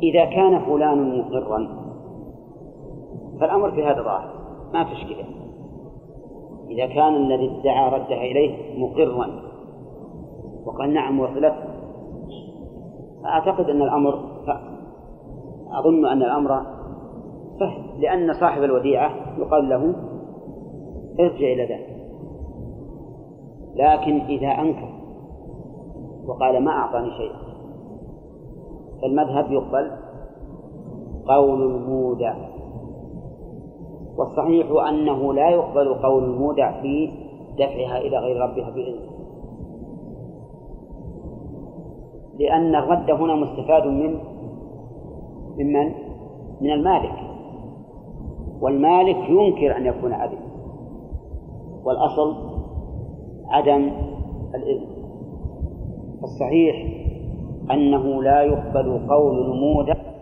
إذا كان فلان مقرا فالأمر في هذا ظاهر ما في إشكال إذا كان الذي ادعى ردها إليه مقرا وقال نعم وصلت أعتقد أن الأمر أظن أن الأمر سهل لأن صاحب الوديعة يقال له ارجع إلى ذلك لكن إذا أنكر وقال ما أعطاني شيئا فالمذهب يقبل قول المودع. والصحيح أنه لا يقبل قول المودع في دفعها إلى غير ربها بإذنه. لأن الرد هنا مستفاد من ممن؟ من? المالك. والمالك ينكر أن يكون أذن والأصل عدم الإذن. الصحيح أنه لا يقبل قول نموذج.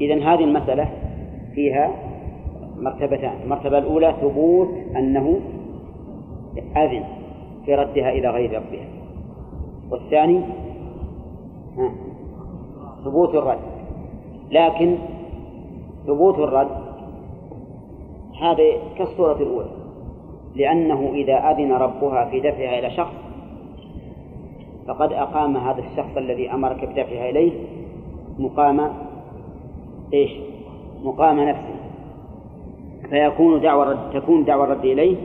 إذن هذه المسألة فيها مرتبتان. المرتبة الأولى ثبوت أنه أذن في ردها إلى غير ربها. والثاني ثبوت الرد. لكن ثبوت الرد هذا كالصورة الأولى. لأنه إذا أذن ربها في دفعها إلى شخص فقد أقام هذا الشخص الذي أمرك بدفعها إليه مقام إيش؟ مقام نفسه. فيكون دعوى الرد تكون دعوى الرد إليه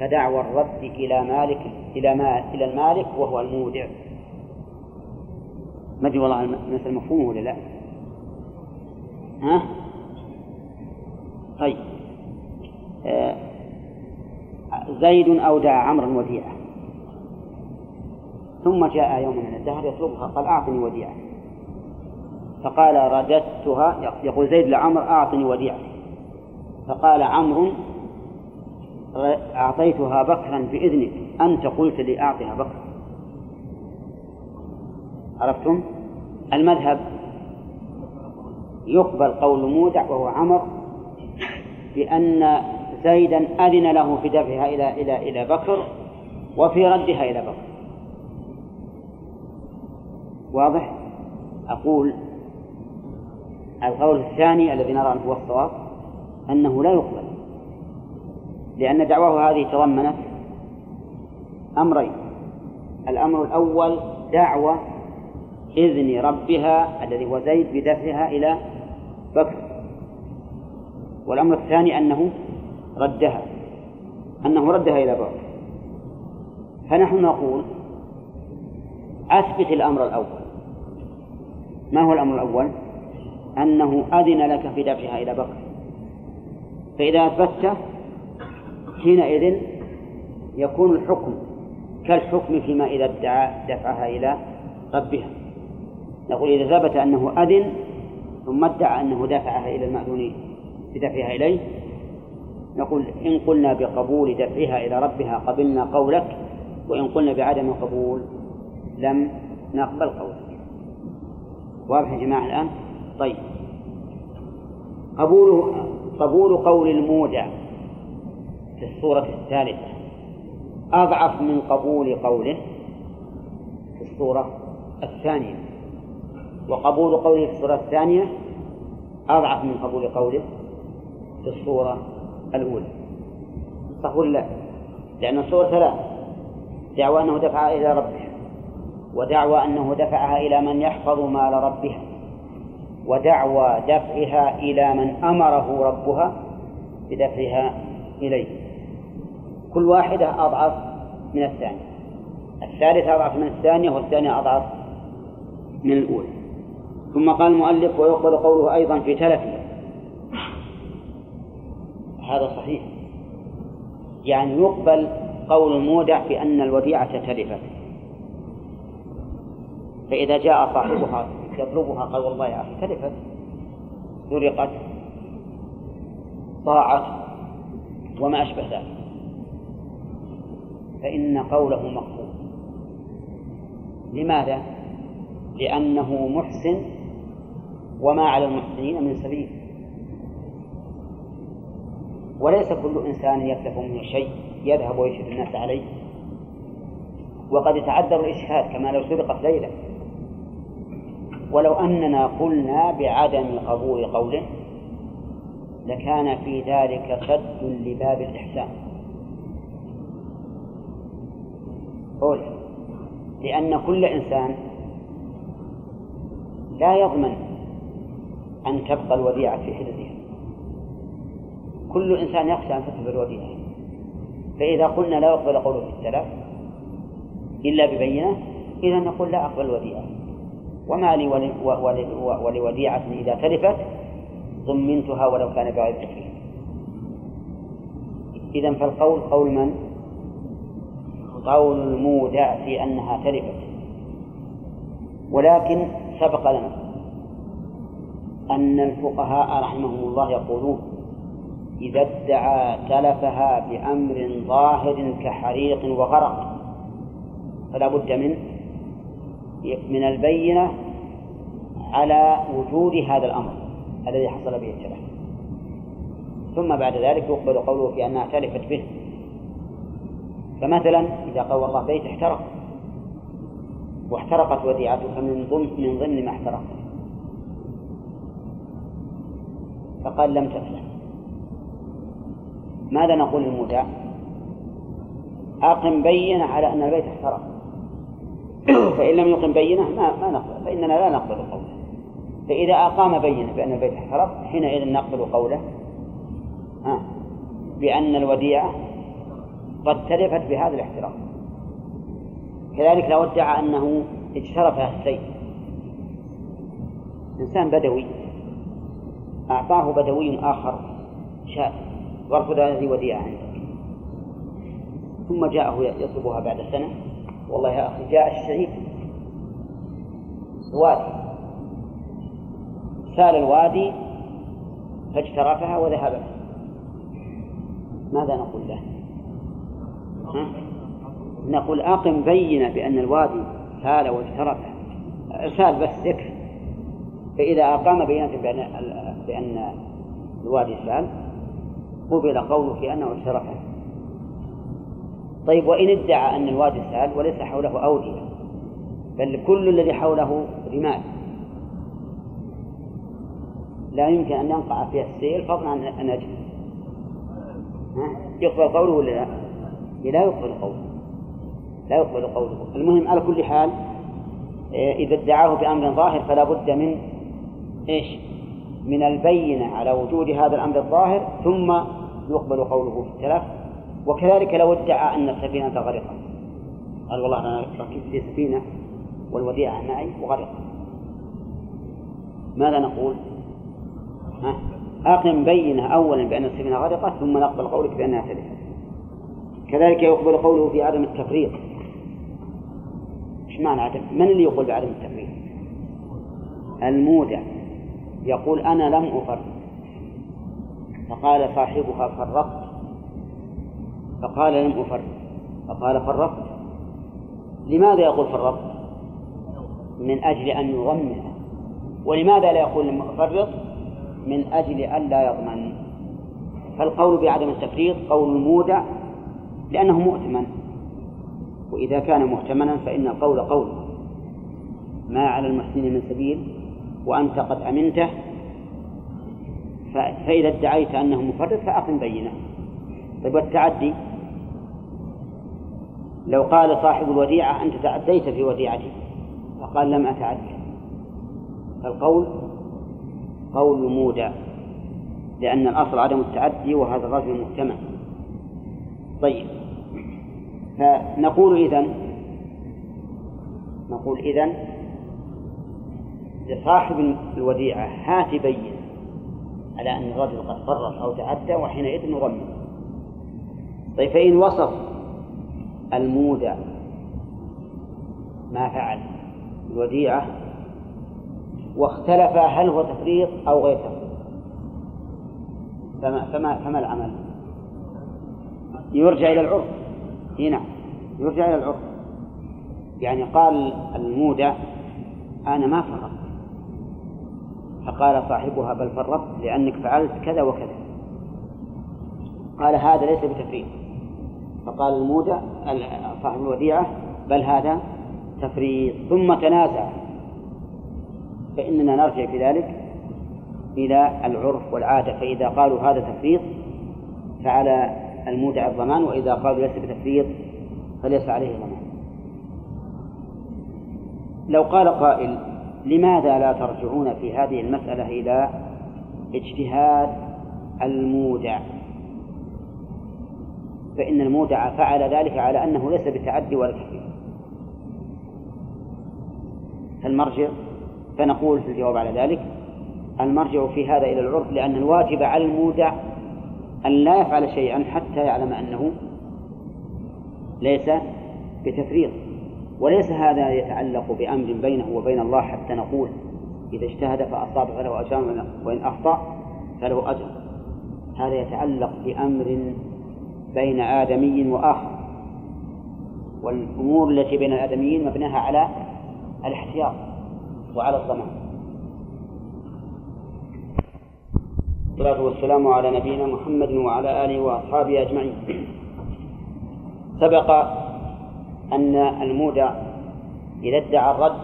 كدعوى الرد إلى مالك إلى ما إلى المالك وهو المودع. ما أدري والله المثل مفهوم ولا لا؟ ها؟ طيب. آه زيد أودع عمرا وديعة. ثم جاء يوم من الدهر يطلبها قال أعطني وديعة. فقال رددتها يقول زيد لعمر أعطني وديعتي فقال عمرو أعطيتها بكرا بإذنك أنت قلت لي أعطها بكرا عرفتم؟ المذهب يقبل قول مودع وهو عمر بأن زيدا أذن له في دفعها إلى إلى إلى بكر وفي ردها إلى بكر واضح؟ أقول القول الثاني الذي نرى أنه هو الصواب أنه لا يقبل. لأن دعواه هذه تضمنت أمرين. الأمر الأول دعوة إذن ربها الذي هو زيد بدفعها إلى بكر. والأمر الثاني أنه ردها أنه ردها إلى بكر. فنحن نقول أثبت الأمر الأول. ما هو الأمر الأول؟ أنه أذن لك في دفعها إلى بكر. فإذا أثبته حينئذ يكون الحكم كالحكم فيما إذا ادعى دفعها إلى ربها. نقول إذا ثبت أنه أذن ثم ادعى أنه دفعها إلى المأذون بدفعها إليه نقول إن قلنا بقبول دفعها إلى ربها قبلنا قولك وإن قلنا بعدم قبول لم نقبل قولك. واضح يا جماعة الآن؟ طيب قبول قبول قول المودع في الصورة الثالثة. أضعف من قبول قوله في الصورة الثانية. وقبول قوله في الصورة الثانية أضعف من قبول قوله في الصورة الأولى. صح ولا لا؟ لأن الصور ثلاث. دعوى أنه دفعها إلى ربه ودعوى أنه دفعها إلى من يحفظ مال ربها ودعوى دفعها إلى من أمره ربها بدفعها إليه. كل واحدة أضعف من الثانية. الثالثة أضعف من الثانية والثانية أضعف من الأولى. ثم قال المؤلف ويقبل قوله أيضا في تلفه. هذا صحيح. يعني يقبل قول المودع بأن الوديعة تلفت. فإذا جاء صاحبها يطلبها قال والله يا أخي تلفت سرقت ضاعت وما أشبه ذلك. فإن قوله مقبول. لماذا؟ لأنه محسن وما على المحسنين من سبيل. وليس كل إنسان يكتف منه شيء يذهب ويشهد الناس عليه. وقد يتعذر الإشهاد كما لو سرقت ليلة. ولو أننا قلنا بعدم قبول قوله لكان في ذلك سد لباب الإحسان. قول لأن كل إنسان لا يضمن أن تبقى الوديعة في حرزها كل إنسان يخشى أن تكتب الوديعة. فإذا قلنا لا يقبل قوله في التلف إلا ببينة إذا نقول لا أقبل الوديعة. وما لي ولوديعة إذا تلفت ضمنتها ولو كان بغير تكليف إذا فالقول قول من؟ قول المودع في أنها تلفت ولكن سبق لنا أن الفقهاء رحمهم الله يقولون إذا ادعى تلفها بأمر ظاهر كحريق وغرق فلا بد من من البينة على وجود هذا الأمر الذي حصل به التلف ثم بعد ذلك يقبل قوله في أنها تلفت به. فمثلا إذا قال الله بيت احترق. واحترقت وديعتك من ضمن من ضمن ما احترق. فقال لم تفلح ماذا نقول للمودع؟ أقم بينة على أن البيت احترق. فإن لم يقم بينة ما ما نقبل فإننا لا نقبل قوله. فإذا أقام بينة بأن البيت احترق حينئذ نقبل قوله ها بأن الوديعة قد تلفت بهذا الاحتراق كذلك لو ادعى أنه اجترفها السيف. إنسان بدوي أعطاه بدوي آخر شاة وارفض هذه وديعة عندك. ثم جاءه يطلبها بعد سنة. والله يا أخي جاء الشهيد وادي. سال الوادي فاجترفها وذهب ماذا نقول له؟ ها؟ نقول أقم بينة بأن الوادي سال واجترفها سال بس يكفي فإذا أقام بينة بأن الوادي سال قبل قوله أنه اجترفها طيب وإن ادعى أن الوادي سال وليس حوله أودية بل كل الذي حوله رمال لا يمكن أن ينقع فيها السيل فضلا عن أن يجري يقبل قوله ولا لا؟ لا يقبل قوله. لا يقبل قوله. المهم على كل حال إيه، إذا ادعاه بأمر ظاهر فلا بد من إيش؟ من البينة على وجود هذا الأمر الظاهر ثم يقبل قوله في التلف. وكذلك لو ادعى أن السفينة غرقت قال والله أنا ركبت في سفينة والوديعة معي وغرقت ماذا نقول؟ ها؟ أقم بينة أولا بأن السفينة غرقت ثم نقبل قولك بأنها تلف كذلك يقبل قوله في عدم التفريط إيش معنى عدم؟ من اللي يقول بعدم التفريط؟ المودع يقول أنا لم أفرط فقال صاحبها فرقت فقال لم أفرط فقال فرقت. لماذا يقول فرقت؟ من أجل أن يضمن ولماذا لا يقول لم أفرط؟ من أجل أن لا يضمن. فالقول بعدم التفريط قول المودع لأنه مؤتمن. وإذا كان مؤتمنا فإن القول قول. ما على المحسنين من سبيل وأنت قد أمنته. فإذا ادعيت أنه مفرد فأقم بينة. طيب والتعدي؟ لو قال صاحب الوديعة أنت تعديت في وديعتي فقال لم أتعدى فالقول قول مودع لأن الأصل عدم التعدي وهذا الرجل مؤتمن. طيب. فنقول إذن نقول إذن لصاحب الوديعة هات بين على أن الرجل قد فرط أو تعدى وحينئذ نضمن. طيب فإن وصف المودع. ما فعل. الوديعة. واختلف هل هو تفريط أو غير تفريط فما, فما, فما العمل؟ يرجع إلى العرف. هنا. يرجع إلى العرف. يعني قال المودع أنا ما فرطت. فقال صاحبها بل فرطت لأنك فعلت كذا وكذا. قال هذا ليس بتفريط. فقال المودع صاحب الوديعة بل هذا تفريط. ثم تنازع. فإننا نرجع في ذلك إلى العرف والعادة. فإذا قالوا هذا تفريط فعلى المودع الضمان وإذا قالوا ليس بتفريط فليس عليه ضمان. لو قال قائل لماذا لا ترجعون في هذه المسألة إلى اجتهاد المودع؟ فإن المودع فعل ذلك على أنه ليس بتعدي ولا تفريط فالمرجع فنقول في الجواب على ذلك المرجع في هذا إلى العرف لأن الواجب على المودع أن لا يفعل شيئا حتى يعلم أنه ليس بتفريط. وليس هذا يتعلق بأمر بينه وبين الله حتى نقول إذا اجتهد فأصاب فله أجر وإن أخطأ فله أجر. هذا يتعلق بأمر بين آدمي وآخر والأمور التي بين الآدميين مبناها على الاحتياط وعلى الضمان. والصلاة والسلام على نبينا محمد وعلى آله وأصحابه أجمعين. سبق أن المودع إذا ادعى الرد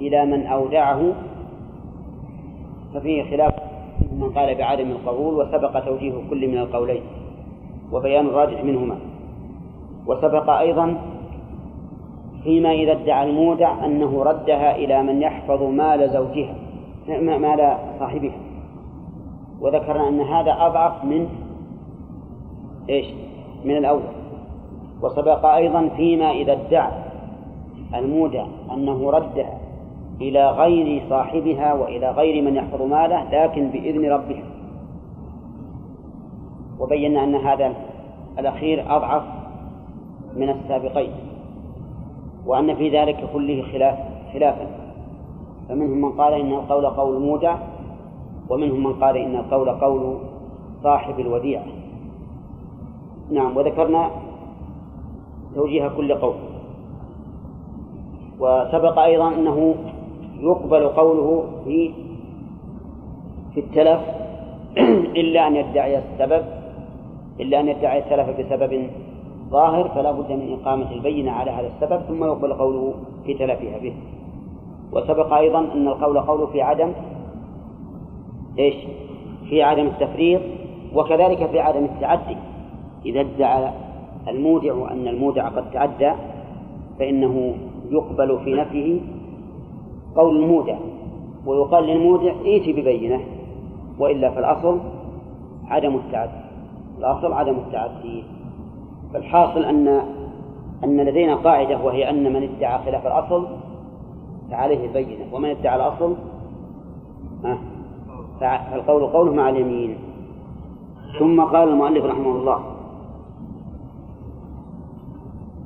إلى من أودعه ففيه خلاف من قال بعدم القبول وسبق توجيه كل من القولين. وبيان الراجح منهما. وسبق أيضا فيما إذا ادعى المودع أنه ردها إلى من يحفظ مال زوجها مال صاحبها. وذكرنا أن هذا أضعف من إيش؟ من الأول. وسبق أيضا فيما إذا ادعى المودع أنه ردها إلى غير صاحبها وإلى غير من يحفظ ماله لكن بإذن ربها. وبينا أن هذا الأخير أضعف من السابقين وأن في ذلك كله خلاف خلافا. فمنهم من قال إن القول قول مودع ومنهم من قال إن القول قول صاحب الوديعة. نعم وذكرنا توجيه كل قول. وسبق أيضا أنه يقبل قوله في في التلف إلا أن يدعي السبب إلا أن يدعي التلف بسبب ظاهر فلا بد من إقامة البينة على هذا السبب ثم يقبل قوله في تلفها به. وسبق أيضا أن القول قوله في عدم إيش؟ في عدم التفريط وكذلك في عدم التعدي. إذا ادعى المودع أن المودع قد تعدى فإنه يقبل في نفيه قول المودع ويقال للمودع ائت ببينة. وإلا فالأصل عدم التعدي. الأصل عدم التعدي. فالحاصل أن أن لدينا قاعدة وهي أن من ادعى خلاف الأصل فعليه البينة ومن ادعى الأصل فالقول قوله مع اليمين. ثم قال المؤلف رحمه الله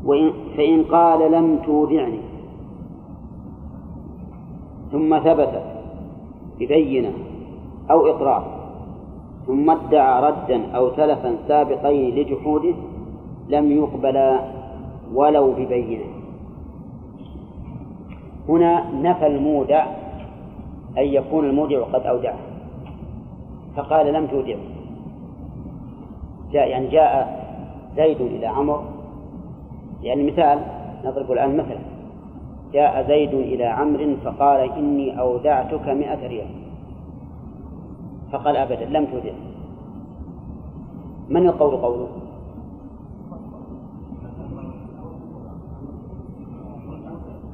وإن فإن قال لم تودعني ثم ثبت ببينة أو إقرار. ثم ادعى ردا أو تلفا سابقين لجحوده لم يقبل ولو ببينة. هنا نفى المودع أن يكون المودع قد أودعه فقال لم تودع. جاء يعني جاء زيد إلى عمرو. يعني مثال نضرب الآن مثلا. جاء زيد إلى عمرو فقال إني أودعتك مئة ريال. فقال أبدا لم تودع من القول قوله؟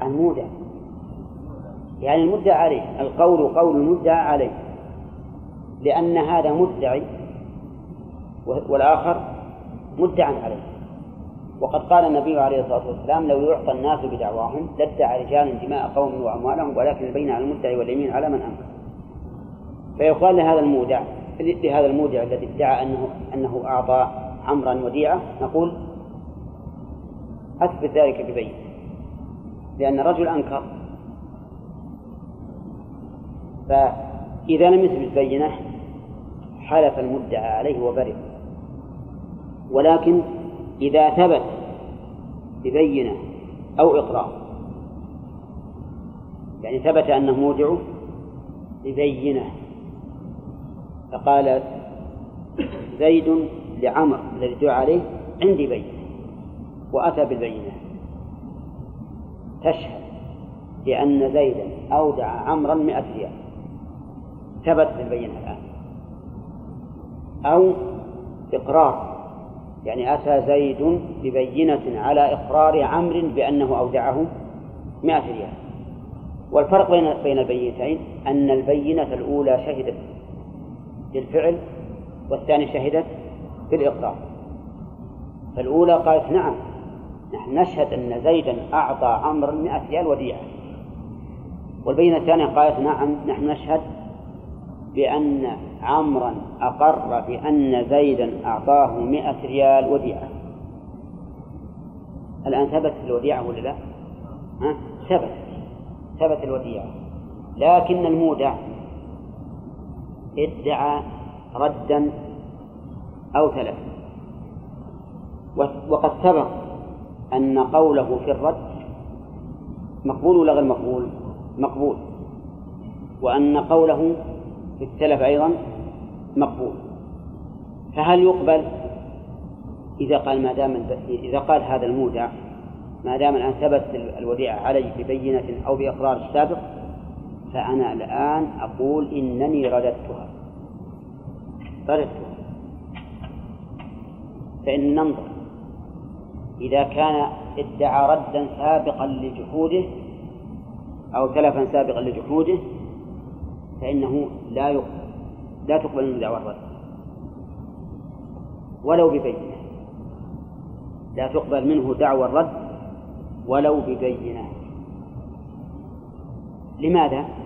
المودع. يعني المدعى عليه. القول قول المدعى عليه. لأن هذا مدعي والآخر مدعى عليه. وقد قال النبي عليه الصلاة والسلام لو يعطى الناس بدعواهم لادعى رجال دماء قوم وأموالهم ولكن البين على المدعي واليمين على من أنكر. فيقال لهذا المودع لهذا المودع الذي ادعى أنه أنه أعطى عمرا وديعة نقول أثبت ذلك ببين لأن الرجل أنكر. فإذا لم يثبت بينة حلف المدعى عليه وبرئ. ولكن إذا ثبت ببينة أو إقرار يعني ثبت أنه مودع ببينة فقال زيد لعمر الذي دعا عليه عندي بينة وأتى بالبينة تشهد بأن زيدا أودع عمرا مئة ريال. ثبت في البينة الآن. أو إقرار يعني أتى زيد ببينة على إقرار عمرو بأنه أودعه مئة ريال. والفرق بين بين البينتين أن البينة الأولى شهدت بالفعل والثانية شهدت بالإقرار فالأولى قالت نعم نحن نشهد أن زيدا أعطى عمرا مئة ريال وديعة والبينة الثانية قالت نعم نحن نشهد بأن عمرا أقر بأن زيدا أعطاه مئة ريال وديعة الآن ثبت الوديعة ولا لا؟ ها؟ ثبت ثبت الوديعة لكن المودع ادعى ردا أو تلف. وقد سبق أن قوله في الرد مقبول ولا غير مقبول؟ مقبول. وأن قوله في التلف أيضا مقبول. فهل يقبل إذا قال ما دام إذا قال هذا المودع ما دام الآن ثبت الوديعة علي ببينة أو بإقرار السابق فأنا الآن أقول إنني رددتها. رددتها. فإن ننظر. إذا كان ادعى ردا سابقا لجحوده أو تلفا سابقا لجحوده فإنه لا يقبل. لا تقبل منه دعوى الرد. ولو ببينة. لا تقبل منه دعوى الرد ولو ببينة. لماذا؟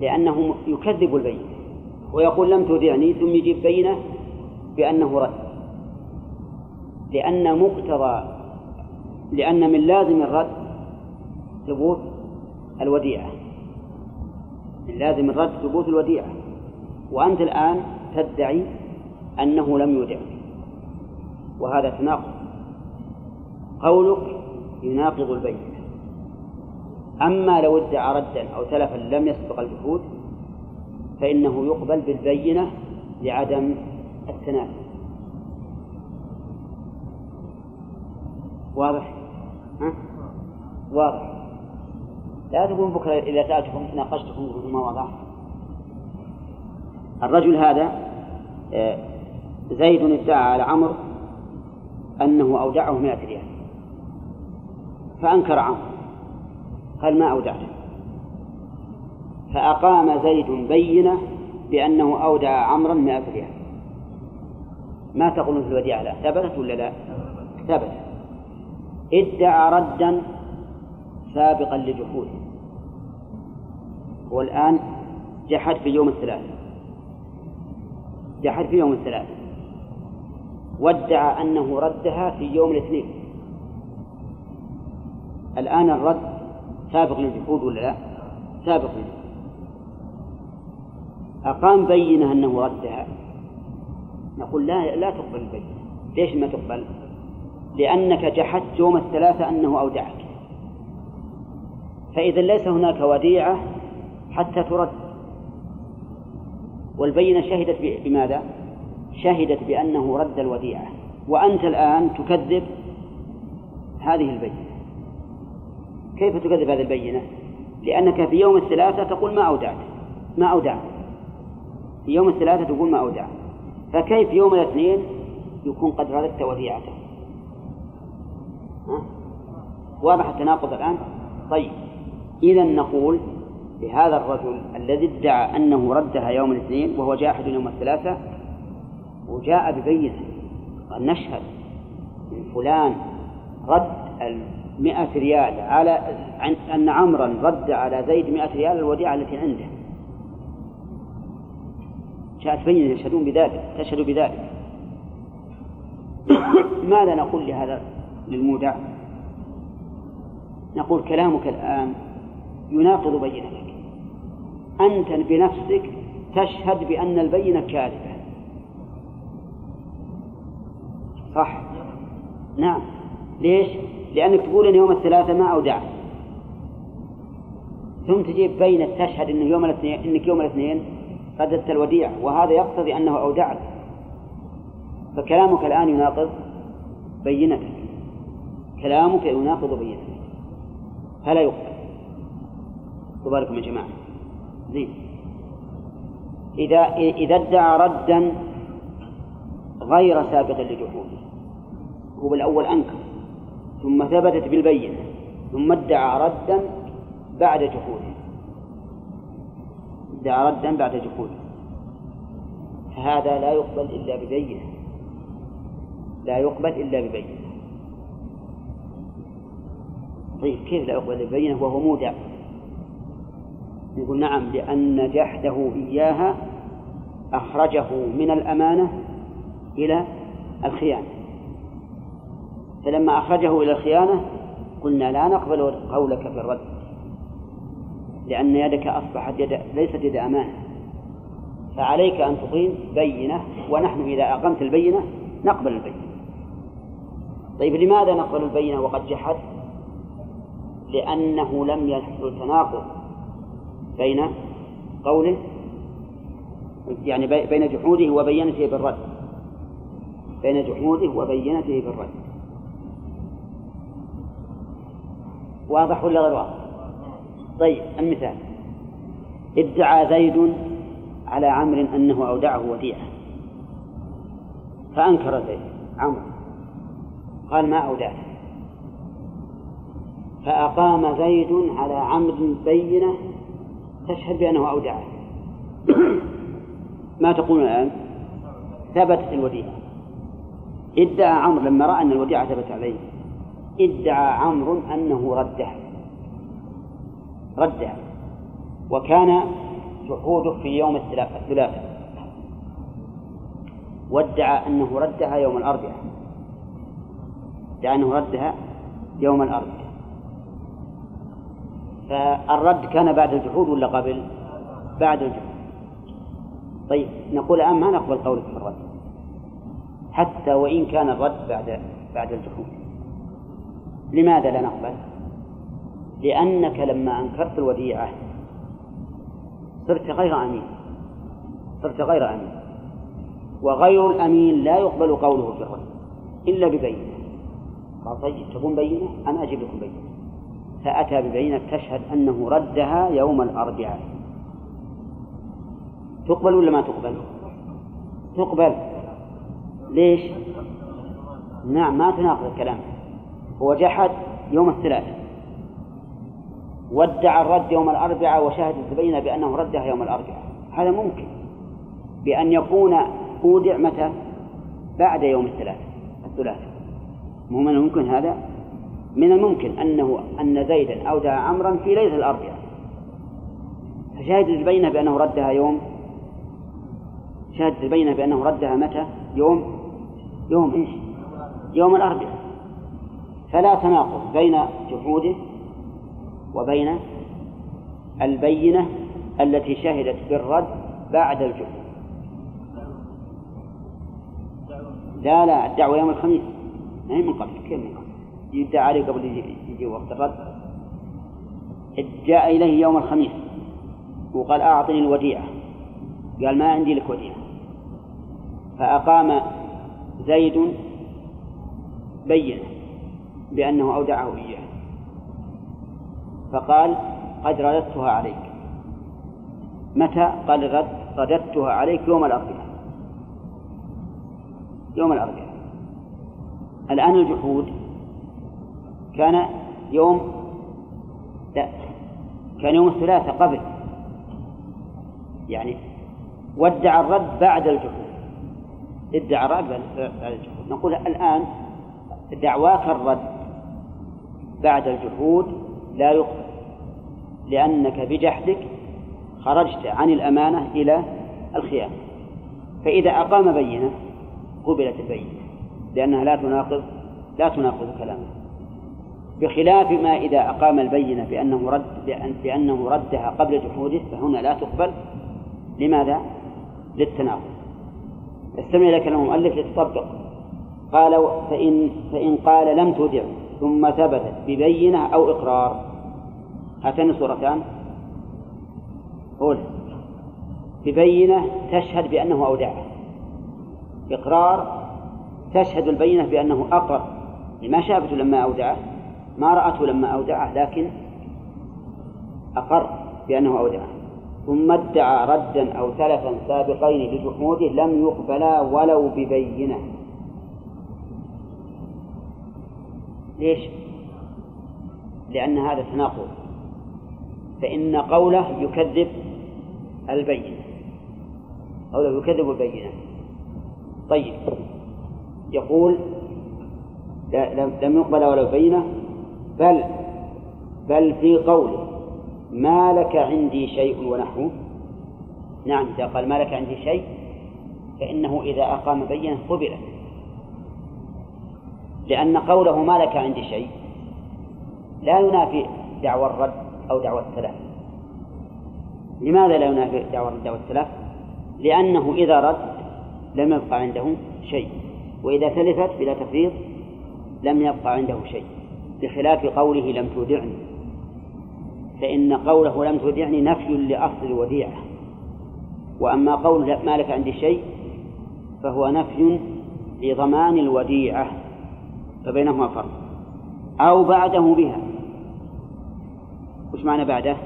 لأنه يكذب البينة ويقول لم تودعني ثم يجيب بينة بأنه رد. لأن مقتضى لأن من لازم الرد ثبوت الوديعة. من لازم الرد ثبوت الوديعة. وأنت الآن تدعي أنه لم يودعني وهذا تناقض. قولك يناقض البينة أما لو ادعى ردا أو تلفا لم يسبق الجحود فإنه يقبل بالبينة لعدم التنافي واضح؟ ها؟ واضح لا تكون بكرة إذا سألتكم ناقشتكم ما واضح الرجل هذا آه، زيد ادعى على عمرو أنه أودعه مئة ريال فأنكر عمرو قال ما أودعته فأقام زيد بينة بأنه أودع عمرا مئة ريال. ما تقولون في الوديعة لا. ثبتت ولا لا؟ ثبت. ادعى ردا سابقا لجحوده. والآن جحد في يوم الثلاثاء جحد في يوم الثلاثاء وادعى أنه ردها في يوم الاثنين. الآن الرد سابق للجحود ولا لا؟ سابق للجحود. أقام بينة أنه ردها. نقول لا لا تقبل البينة. ليش ما تقبل؟ لأنك جحدت يوم الثلاثة أنه أودعك. فإذا ليس هناك وديعة حتى ترد. والبينة شهدت بماذا؟ شهدت بأنه رد الوديعة. وأنت الآن تكذب هذه البينة. كيف تكذب هذه البينة؟ لأنك في يوم الثلاثة تقول ما أودعت. ما أودعت. في يوم الثلاثة تقول ما أودعت. فكيف يوم الاثنين يكون قد رددت وديعته واضح التناقض الآن؟ طيب. إذا نقول لهذا الرجل الذي ادعى أنه ردها يوم الاثنين وهو جاحد يوم الثلاثة وجاء ببينة قال نشهد فلان رد المئة ريال على أن عمرا رد على زيد مئة ريال الوديعة التي عنده. جاءت بينة يشهدون بذلك تشهد بذلك. ماذا نقول لهذا للمودع؟ نقول كلامك الآن يناقض بينتك. أنت بنفسك تشهد بأن البينة كاذبة. صح؟ نعم. ليش؟ لأنك تقول أن يوم الثلاثاء ما أودعت ثم تجيب بينة تشهد أنه يوم الاثنين أنك يوم الاثنين رددت الوديعة وهذا يقتضي أنه أودعك فكلامك الآن يناقض بينتك. كلامك يناقض بينتك. فلا يقبل. تباركم يا جماعة. زين. إذا إذا ادعى ردا غير سابق لجحوده. هو الأول أنكر. ثم ثبتت بالبينة ثم ادعى ردا بعد جحوده. ادعى ردا بعد جحوده. فهذا لا يقبل إلا ببينة. لا يقبل إلا ببينة. طيب كيف لا يقبل ببينة؟ وهو مودع. يقول نعم لأن جحده إياها أخرجه من الأمانة إلى الخيانة. فلما أخرجه إلى الخيانة قلنا لا نقبل قولك في الرد لأن يدك أصبحت يد ليست يد أمانة فعليك أن تقيم بينة ونحن إذا أقمت البينة نقبل البينة. طيب لماذا نقبل البينة وقد جحد؟ لأنه لم يحصل تناقض بين قوله يعني بين جحوده وبينته بالرد بين جحوده وبينته بالرد واضح ولا غير واضح؟ طيب المثال. ادعى زيد على عمرو أنه أودعه وديعة. فأنكر زيد عمرو قال ما أودعته فأقام زيد على عمرو بينة تشهد بأنه أودعه. ما تقولون الآن؟ ثبتت الوديعة. ادعى عمرو لما رأى أن الوديعة ثبت عليه. ادعى عمرو أنه ردها ردها وكان جحوده في يوم الثلاثاء وادعى أنه ردها يوم الأربعاء. ادعى أنه ردها يوم الأربعاء. فالرد كان بعد الجحود ولا قبل؟ بعد الجحود. طيب نقول الآن ما نقبل قولك في الرد؟ حتى وإن كان الرد بعد بعد الجحود. لماذا لا نقبل؟ لأنك لما أنكرت الوديعة صرت غير أمين. صرت غير أمين. وغير الأمين لا يقبل قوله في الرد إلا ببينة. قال طيب تبون بينة؟ أنا أجيب لكم بينة. فأتى ببينة تشهد أنه ردها يوم الأربعاء. تقبل ولا ما تقبل؟ تقبل. ليش؟ نعم ما تناقض الكلام. هو جحد يوم الثلاثاء وادعى الرد يوم الأربعاء وشهد البينة بأنه ردها يوم الأربعاء. هذا ممكن. بأن يكون أودع متى؟ بعد يوم الثلاثاء الثلاثاء مو من الممكن هذا؟ من الممكن أنه أن زيدا أودع عمرا في ليلة الأربعاء. فشهد البينة بأنه ردها يوم شهد البينة بأنه ردها متى؟ يوم يوم إيش؟ يوم الأربعاء. فلا تناقض بين جحوده وبين البينة التي شهدت بالرد بعد الجحود. لا لا الدعوة يوم الخميس. ما هي من قبل كيف من قبل؟ يدعى عليه قبل يجي, يجي وقت الرد. جاء إليه يوم الخميس وقال أعطني الوديعة. قال ما عندي لك وديعة. فأقام زيد بينة. بأنه أودعه إياه. فقال قد رددتها عليك. متى؟ قال رد رددتها عليك يوم الأربعاء. يوم الأربعاء. الآن الجحود كان يوم لا كان يوم الثلاثاء قبل. يعني وادعى الرد بعد الجحود. ادعى الرد بعد الجحود. نقول الآن دعواك الرد. بعد الجحود لا يقبل لأنك بجحدك خرجت عن الأمانة إلى الخيانة. فإذا أقام بينة قبلت البينة لأنها لا تناقض لا تناقض كلامه. بخلاف ما إذا أقام البينة بأنه رد بأنه ردها قبل جحوده فهنا لا تقبل. لماذا؟ للتناقض. استمع إلى كلام المؤلف لتطبق. قال فإن فإن قال لم تودع ثم ثبتت ببينة أو إقرار. هاتان الصورتان. قول ببينة تشهد بأنه أودعه إقرار تشهد البينة بأنه أقر ما شافته لما أودعه ما رأته لما أودعه لكن أقر بأنه أودعه. ثم ادعى ردا أو تلفا سابقين لجحوده لم يقبلا ولو ببينة. ليش؟ لأن هذا تناقض. فإن قوله يكذب البينة. قوله يكذب البينة. طيب. يقول لم يقبل ولو بينة. بل بل في قوله ما لك عندي شيء ونحوه. نعم إذا قال ما لك عندي شيء فإنه إذا أقام بينة قبلت لأن قوله ما لك عندي شيء لا ينافي دعوى الرد أو دعوى التلف لماذا لا ينافي دعوى الرد أو التلف؟ لأنه إذا رد لم يبقى عنده شيء وإذا تلفت بلا تفريط لم يبقى عنده شيء. بخلاف قوله لم تودعني. فإن قوله لم تودعني نفي لأصل الوديعة وأما قول ما لك عندي شيء فهو نفي لضمان الوديعة. فبينهما فرق. أو بعده بها. وش معنى بعده؟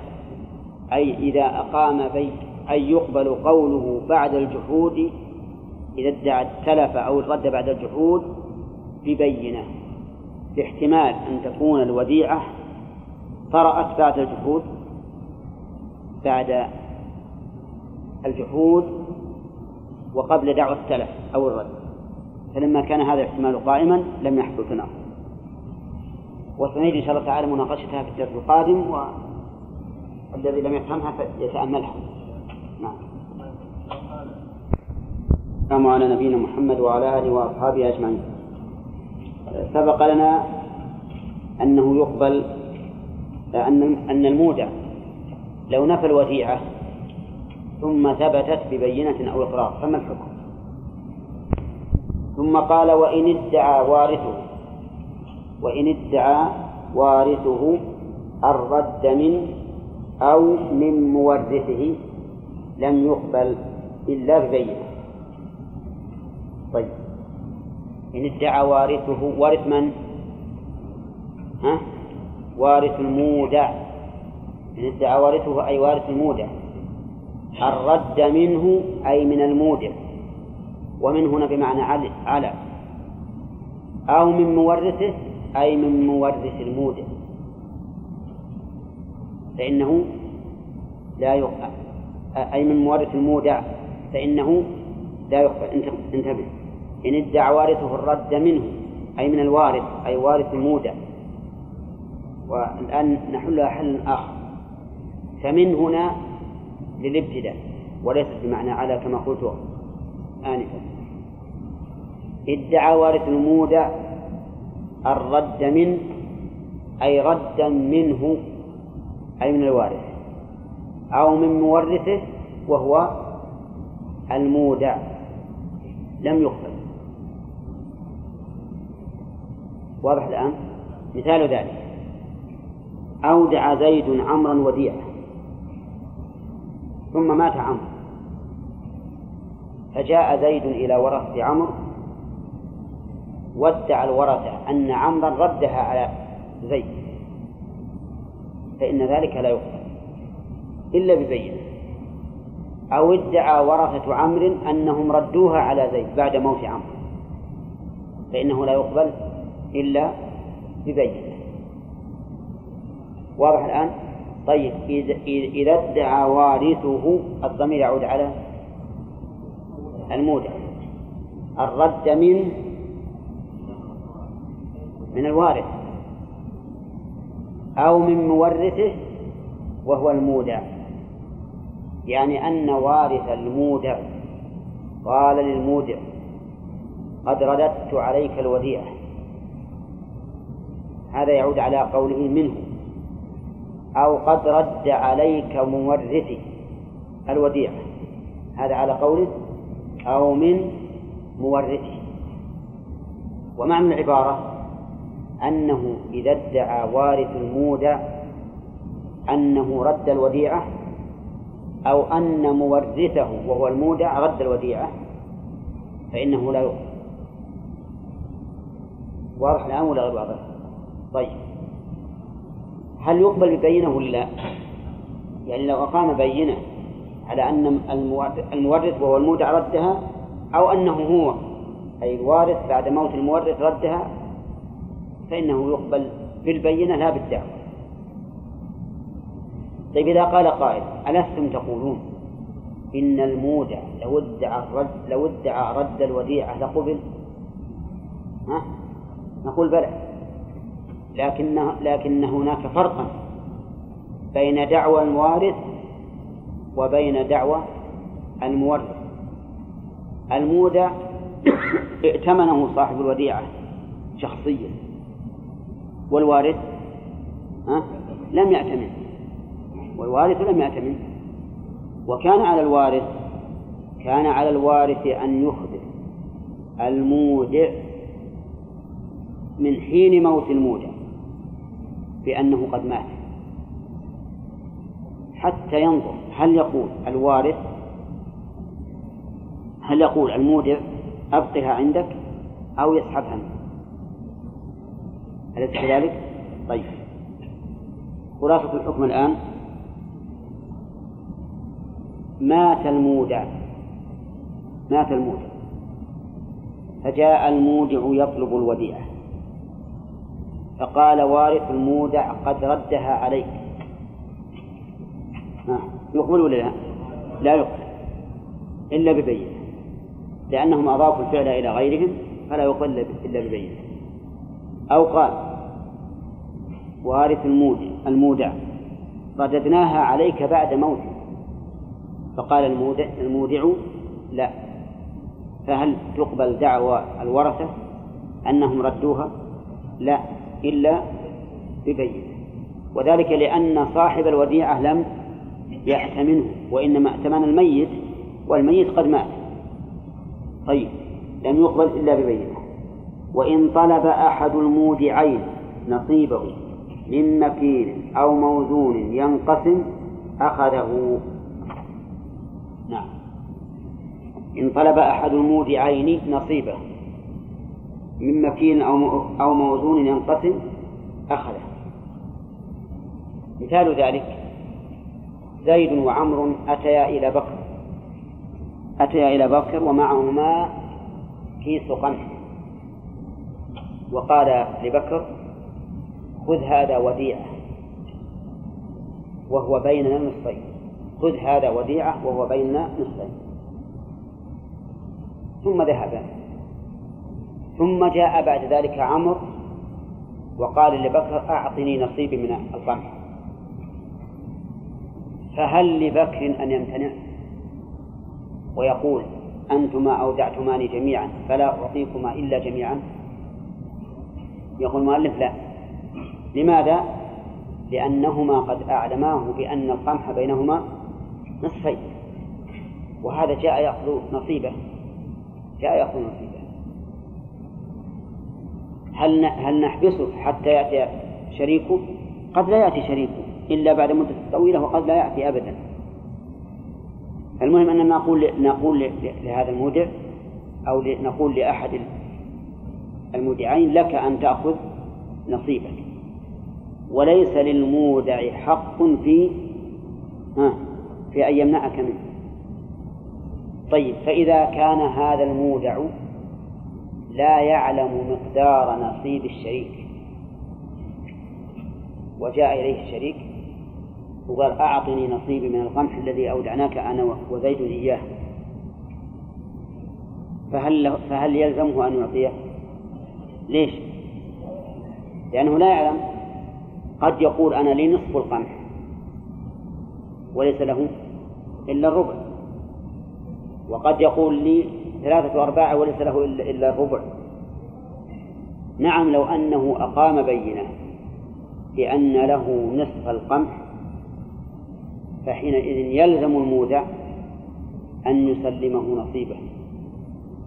أي إذا أقام بيت أي يقبل قوله بعد الجحود إذا ادعى التلف أو الرد بعد الجحود ببينة. لاحتمال أن تكون الوديعة طرأت بعد الجحود. بعد الجحود وقبل دعوى التلف أو الرد. فلما كان هذا الاحتمال قائما لم يحصل تناقض. وسنعيد إن شاء الله تعالى مناقشتها في الدرس القادم والذي لم يفهمها فيتأملها. نعم. السلام على نبينا محمد وعلى آله وأصحابه أجمعين. سبق لنا أنه يقبل أن أن المودع لو نفى الوديعة ثم ثبتت ببينة أو إقرار فما الحكم؟ ثم قال وإن ادعى وارثه. وإن ادعى وارثه الرد من أو من مورثه لم يقبل إلا ببينة. طيب. إن ادعى وارثه وارث من؟ ها؟ وارث المودع. إن ادعى وارثه أي وارث المودع. الرد منه أي من المودع. ومن هنا بمعنى على. أو من مورثه أي من مورث المودع فإنه لا يقبل أي من مورث المودع فإنه لا يقبل انتبه. إن ادعى وارثه الرد منه أي من الوارث أي وارث المودع والآن نحلها حل آخر. فمن هنا للابتداء وليست بمعنى على كما قلت. آنفا. ادعى وارث المودع الرد من أي ردا منه أي من الوارث أو من مورثه وهو المودع لم يقبل. واضح الآن؟ مثال ذلك. أودع زيد عمرا وديعة. ثم مات عمرو. فجاء زيد إلى ورثة عمرو وادعى الورثة أن عمرا ردها على زيد فإن ذلك لا يقبل إلا ببينة أو ادعى ورثة عمرو أنهم ردوها على زيد بعد موت عمرو فإنه لا يقبل إلا ببينة واضح الآن؟ طيب إذا ادعى وارثه الضمير يعود على المودع. الرد من من الوارث أو من مورثه وهو المودع. يعني أن وارث المودع قال للمودع قد رددت عليك الوديعة. هذا يعود على قوله منه. أو قد رد عليك مورثي الوديعة. هذا على قوله أو من مورثه ومعنى العبارة أنه إذا ادعى وارث المودع أنه رد الوديعة أو أن مورثه وهو المودع رد الوديعة فإنه لا يقبل واضح الآن ولا غير واضح؟ طيب هل يقبل ببينة ولا لا؟ يعني لو أقام بينة على أن المورث وهو المودع ردها أو أنه هو أي الوارث بعد موت المورث ردها فإنه يقبل بالبينة لا بالدعوة طيب إذا قال قائل ألستم تقولون إن المودع لو ادعى رد لو ادعى رد الوديعة لقبل؟ ها؟ نقول بلى. لكن لكن هناك فرقا بين دعوى الموارث وبين دعوى المورث. المودع ائتمنه صاحب الوديعة شخصيا. والوارث؟ لم يأتمن والوارث لم يأتمن وكان على الوارث كان على الوارث أن يخبر المودع من حين موت المودع بأنه قد مات. حتى ينظر هل يقول الوارث؟ هل يقول المودع أبقها عندك أو يسحبها؟ منه أليس كذلك؟ طيب. خلاصة الحكم الآن؟ مات المودع. مات المودع. فجاء المودع يطلب الوديعة. فقال وارث المودع قد ردها عليك. يقبل ولا لا؟ لا يقبل. إلا ببينة. لأنهم أضافوا الفعل إلى غيرهم فلا يقبل إلا ببينة. أو قال وارث المودع المودع رددناها عليك بعد موتك فقال المودع المودع لا. فهل تقبل دعوى الورثة أنهم ردوها؟ لا إلا ببينة. وذلك لأن صاحب الوديعة لم يأتمنه وإنما ائتمن الميت والميت قد مات. طيب لم يقبل إلا ببينة. وإن طلب أحد المودعين نصيبه من مكين أو موزون ينقسم أخذه. نعم. إن طلب أحد المودعين نصيبه من مكين أو أو موزون ينقسم أخذه. مثال ذلك زيد وعمر أتيا إلى بكر. أتيا إلى بكر ومعهما كيس قمح. وقال لبكر خذ هذا وديعة وهو بيننا نصفين. خذ هذا وديعة وهو بيننا نصفين. ثم ذهبا ثم جاء بعد ذلك عمرو وقال لبكر أعطني نصيبي من القمح. فهل لبكر أن يمتنع؟ ويقول أنتما أودعتماني جميعا فلا أعطيكما إلا جميعا؟ يقول المؤلف لا. لماذا؟ لأنهما قد أعلماه بأن القمح بينهما نصفين. وهذا جاء يأخذ نصيبه. جاء يأخذ نصيبه. هل هل نحبسه حتى يأتي شريكه؟ قد لا يأتي شريكه. إلا بعد مدة طويلة وقد لا يأتي أبدا. المهم أننا نقول نقول لهذا المودع أو نقول لأحد المودعين لك أن تأخذ نصيبك. وليس للمودع حق في ها في أن يمنعك منه. طيب فإذا كان هذا المودع لا يعلم مقدار نصيب الشريك وجاء إليه الشريك وقال أعطني نصيبي من القمح الذي أودعناك أنا وزيد إياه فهل فهل يلزمه أن يعطيه؟ ليش؟ لأنه لا يعلم قد يقول أنا لي نصف القمح وليس له إلا الربع وقد يقول لي ثلاثة أرباع وليس له إلا الربع نعم لو أنه أقام بينة بأن له نصف القمح فحينئذ يلزم المودع أن يسلمه نصيبه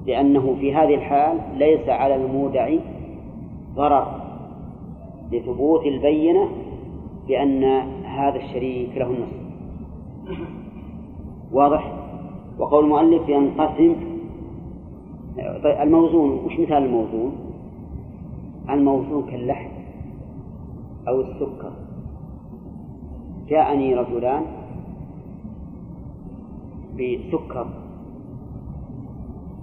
لأنه في هذه الحال ليس على المودع ضرر لثبوت البينة بأن هذا الشريك له النصف واضح؟ وقول المؤلف ينقسم طيب الموزون وش مثال الموزون؟ الموزون كاللحم أو السكر. جاءني رجلان بسكر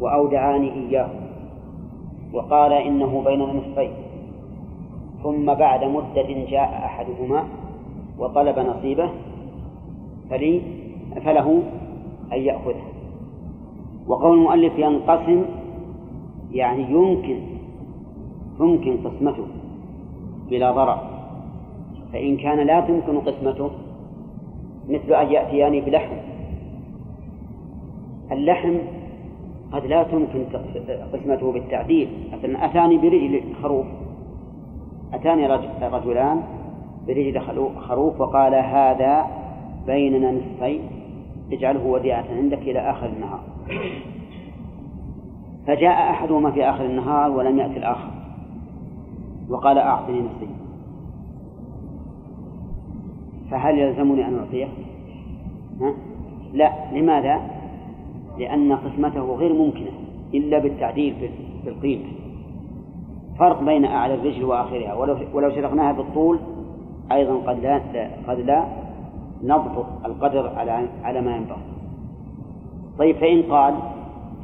وأودعاني إياه وقال إنه بيننا نصفين ثم بعد مدة جاء أحدهما وطلب نصيبه فلي فله أن يأخذه. وقول المؤلف ينقسم يعني يمكن يمكن قسمته بلا ضرر فإن كان لا تمكن قسمته مثل أن يأتيان بلحم. اللحم قد لا تمكن قسمته بالتعديل مثلا أتاني برجل خروف أتاني رجلان برجل خروف وقال هذا بيننا نصفين اجعله وديعة عندك إلى آخر النهار فجاء أحدهما في آخر النهار ولم يأتي الآخر وقال أعطني نصفي فهل يلزمني أن أعطيه؟ ها؟ لا لماذا؟ لأن قسمته غير ممكنة إلا بالتعديل في القيمة. فرق بين أعلى الرجل وآخرها. ولو ولو شرقناها بالطول أيضا قد لا قد لا نضبط القدر على على ما ينبغي. طيب فإن قال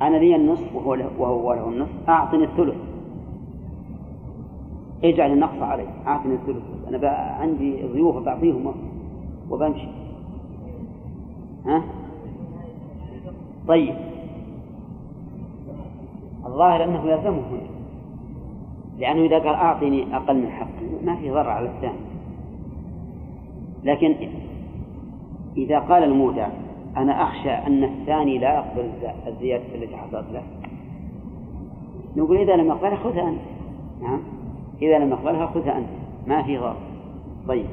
أنا لي النصف وهو له, وهو له النصف أعطني الثلث. اجعل النقص علي أعطني الثلث. أنا بقى عندي ضيوف بعطيهم وبمشي. ها؟ طيب. الظاهر أنه يلزمه هنا. لأنه إذا قال أعطني أقل من حقي ما في ضرر على الثاني. لكن إذا قال المودع أنا أخشى أن الثاني لا يقبل الزيادة التي حصلت له. نقول إذا لم يقبلها خذها أنت. نعم. إذا لم يقبلها خذها أنت. ما في ضرر. طيب.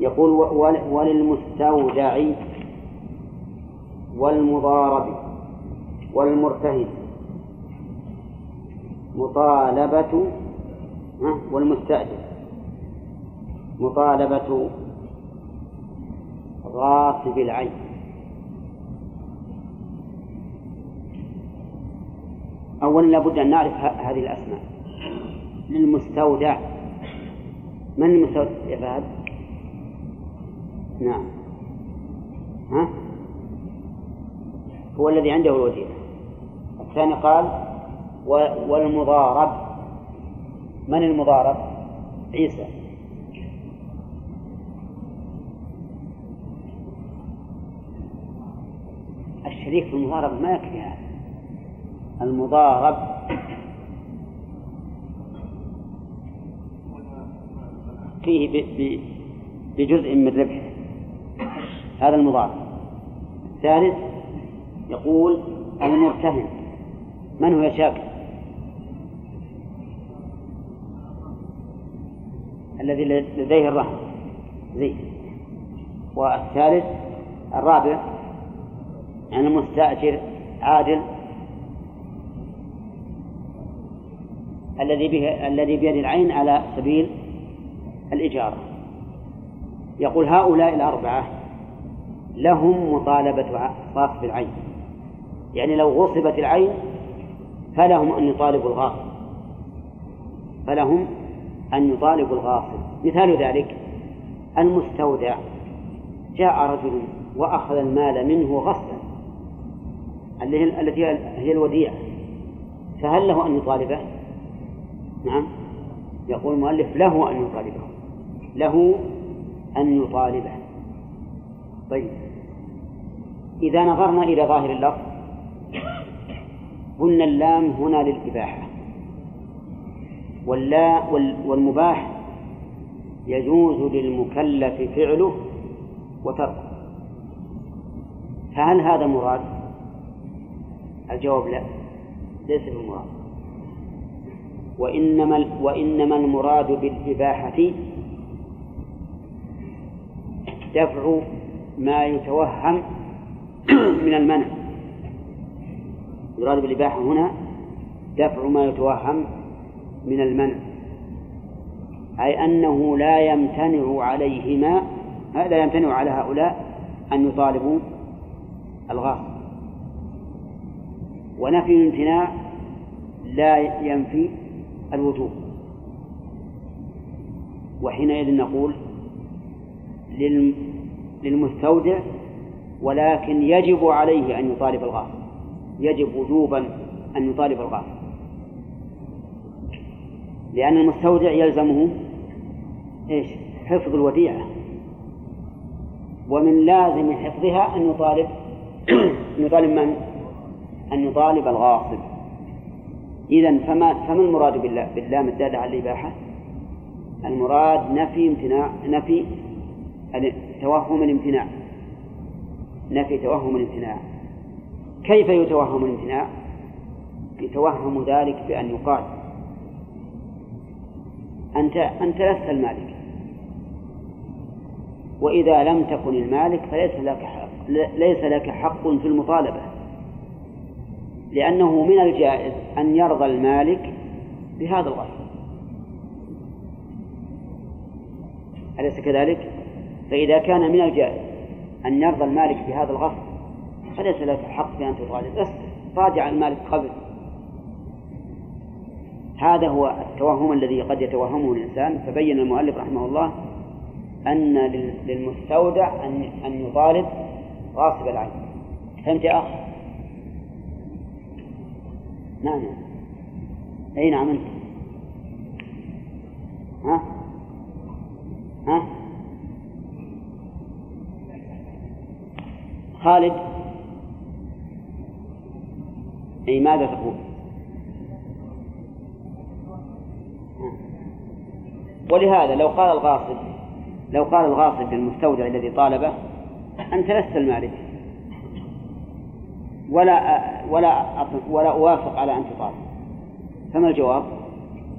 يقول وللمستودع والمضارب والمرتهن. مطالبة والمستأجر. مطالبة غاصب العين. أولا لابد أن نعرف هذه الأسماء. للمستودع. من المستودع يا؟ نعم. ها؟ هو الذي عنده الوديعة الثاني قال والمضارب. من المضارب؟ عيسى. الشريك في المضاربة ما يكفي هذا. المضارب. فيه بجزء من ربحه. هذا المضارب. الثالث يقول المرتهن من هو شاكر؟ الذي لديه الرهن. زيد والثالث الرابع يعني المستأجر عادل. الذي به الذي بيد العين على سبيل الإجارة. يقول هؤلاء الأربعة لهم مطالبة غاصب العين. يعني لو غصبت العين فلهم أن يطالبوا الغاصب. فلهم أن يطالبوا الغاصب. مثال ذلك المستودع. جاء رجل وأخذ المال منه غصبا. التي هي الوديعة فهل له أن يطالبه؟ نعم. يقول المؤلف له أن يطالبه. له أن يطالبه. طيب. إذا نظرنا إلى ظاهر اللفظ قلنا اللام هنا للإباحة. واللا والمباح يجوز للمكلف فعله وتركه. فهل هذا مراد؟ الجواب لا ليس بالمراد وإنما وإنما المراد بالإباحة دفع ما يتوهم من المنع. يراد بالإباحة هنا دفع ما يتوهم من المنع أي أنه لا يمتنع عليهما لا يمتنع على هؤلاء أن يطالبوا الغاصب ونفي الامتناع لا ينفي الوجوب. وحينئذ نقول للمستودع ولكن يجب عليه أن يطالب الغاصب يجب وجوبا أن يطالب الغاصب لأن المستودع يلزمه إيش؟ حفظ الوديعة ومن لازم حفظها أن يطالب أن يطالب من؟ أن يطالب الغاصب إذا فما فما المراد باللام الدالة على الإباحة؟ المراد نفي امتناع نفي توهم الامتناع نفي توهم الامتناع كيف يتوهم الامتناع؟ يتوهم ذلك بأن يقال أنت أنت لست المالك وإذا لم تكن المالك فليس لك حق ليس لك حق في المطالبة لأنه من الجائز أن يرضى المالك بهذا الغصب أليس كذلك؟ فإذا كان من الجائز أن يرضى المالك بهذا الغصب فليس لك حق في أن تطالب بس راجع المالك قبل. هذا هو التوهم الذي قد يتوهمه الإنسان. فبين المؤلف رحمه الله أن للمستودع أن أن يطالب غاصب العين. فهمت يا أخ؟ نعم. أي نعم أنت ها؟ ها؟ خالد؟ أي ماذا تقول؟ ولهذا لو قال الغاصب لو قال الغاصب للمستودع الذي طالبه أنت لست المالك ولا ولا ولا أوافق على أن تطالب. فما الجواب؟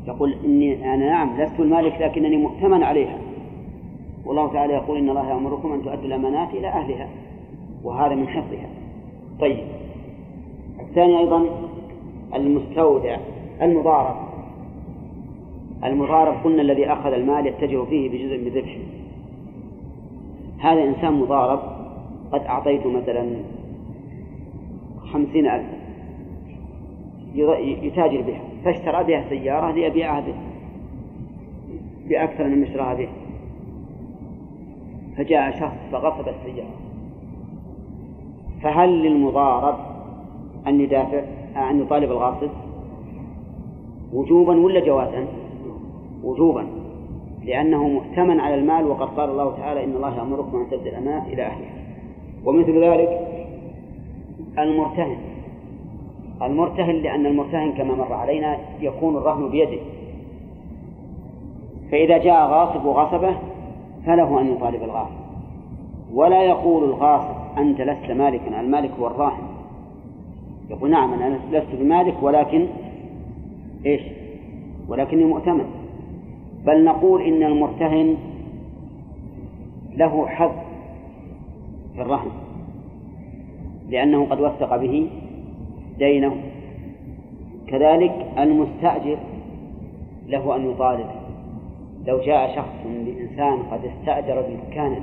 يقول إني أنا نعم لست المالك لكنني مؤتمن عليها. والله تعالى يقول إن الله يأمركم أن تؤدوا الأمانات إلى أهلها وهذا من حفظها. طيب. الثاني أيضا المستودع المضارب. المضارب قلنا الذي أخذ المال يتجه فيه بجزء من ربحه هذا إنسان مضارب قد أعطيته مثلا خمسين ألف. يتاجر بها. فاشترى بها سيارة ليبيعها به. بأكثر من اشتراها به. فجاء شخص فغصب السيارة. فهل للمضارب أن يدافع أن يطالب الغاصب. وجوبا ولا جوازا؟ وجوبا لأنه مؤتمن على المال وقد قال الله تعالى إن الله يأمركم أن تؤدوا الأمانات إلى أهلها. ومثل ذلك المرتهن. المرتهن لأن المرتهن كما مر علينا يكون الرهن بيده. فإذا جاء غاصب وغصبه فله أن يطالب الغاصب. ولا يقول الغاصب أنت لست مالكا المالك هو الراهن. يقول نعم أنا لست بمالك ولكن إيش؟ ولكني مؤتمن. بل نقول إن المرتهن له حظ في الرهن لأنه قد وثق به دينه. كذلك المستأجر له أن يطالب. لو جاء شخص لإنسان قد استأجر دكانا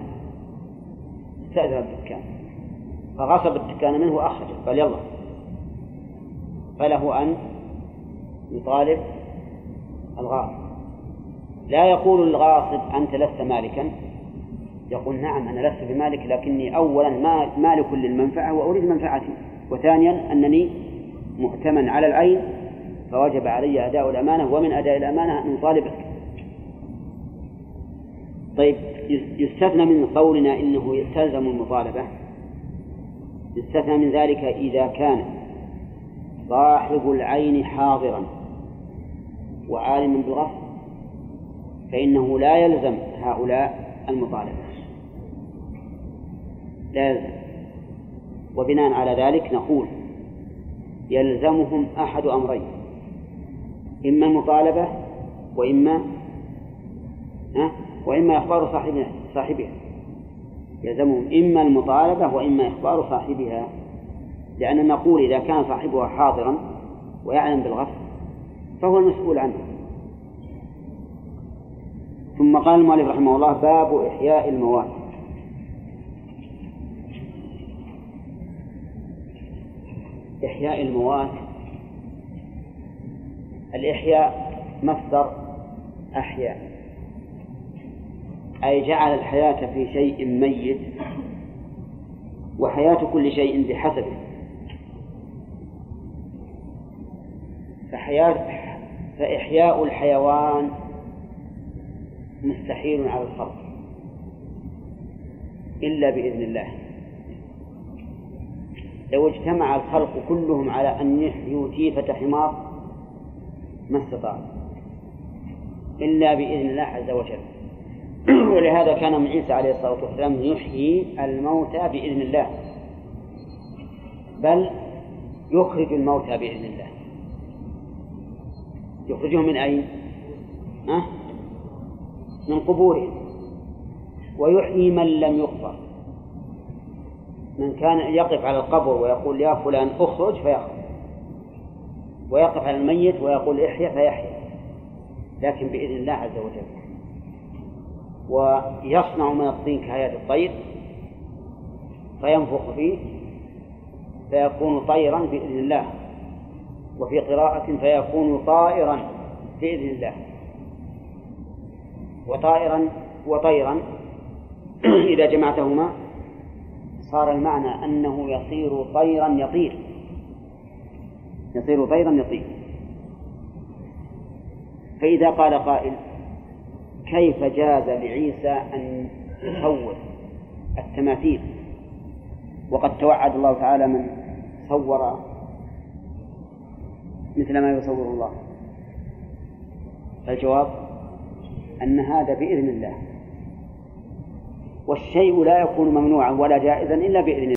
استأجر الدكان فغصب الدكان منه وأخرجه قال يلا. فله أن يطالب الغاصب لا يقول الغاصب أنت لست مالكا. يقول نعم أنا لست بمالك لكني أولا ما مالك للمنفعة وأريد منفعتي. وثانيا أنني مؤتمن على العين فوجب علي أداء الأمانة ومن أداء الأمانة أن أطالبك. طيب يستثنى من قولنا إنه يستلزم المطالبة. يستثنى من ذلك إذا كان صاحب العين حاضرا وعالما بالغصب فإنه لا يلزم هؤلاء المطالبة. لا يلزم. وبناء على ذلك نقول يلزمهم أحد أمرين. إما المطالبة وإما ها؟ وإما إخبار صاحبها صاحبها. يلزمهم إما المطالبة وإما إخبار صاحبها. لأن نقول إذا كان صاحبها حاضرا ويعلم بالغصب فهو المسؤول عنه. ثم قال المؤلف رحمه الله باب إحياء المواد. إحياء المواد الإحياء مصدر أحيا أي جعل الحياة في شيء ميت وحياة كل شيء بحسبه. فحياة فإحياء الحيوان مستحيل على الخلق. إلا بإذن الله. لو اجتمع الخلق كلهم على أن يحيوا تيفة حمار ما استطاعوا إلا بإذن الله عز وجل. ولهذا كان من عيسى عليه الصلاة والسلام يحيي الموتى بإذن الله. بل يخرج الموتى بإذن الله. يخرجهم من أين؟ أه؟ من قبورهم. ويحيي من لم يقبر من كان يقف على القبر ويقول يا فلان اخرج فيخرج. ويقف على الميت ويقول احيا فيحيا. لكن بإذن الله عز وجل. ويصنع من الطين كهيئة الطير. فينفخ فيه. فيكون طيرا بإذن الله. وفي قراءة فيكون طائرا بإذن الله. وطائرا وطيرا إذا جمعتهما صار المعنى أنه يصير طيرا يطير. يصير طيرا يطير. فإذا قال قائل كيف جاز لعيسى أن يصور التماثيل؟ وقد توعد الله تعالى من صور مثل ما يصور الله. الجواب أن هذا بإذن الله. والشيء لا يكون ممنوعا ولا جائزا إلا بإذن الله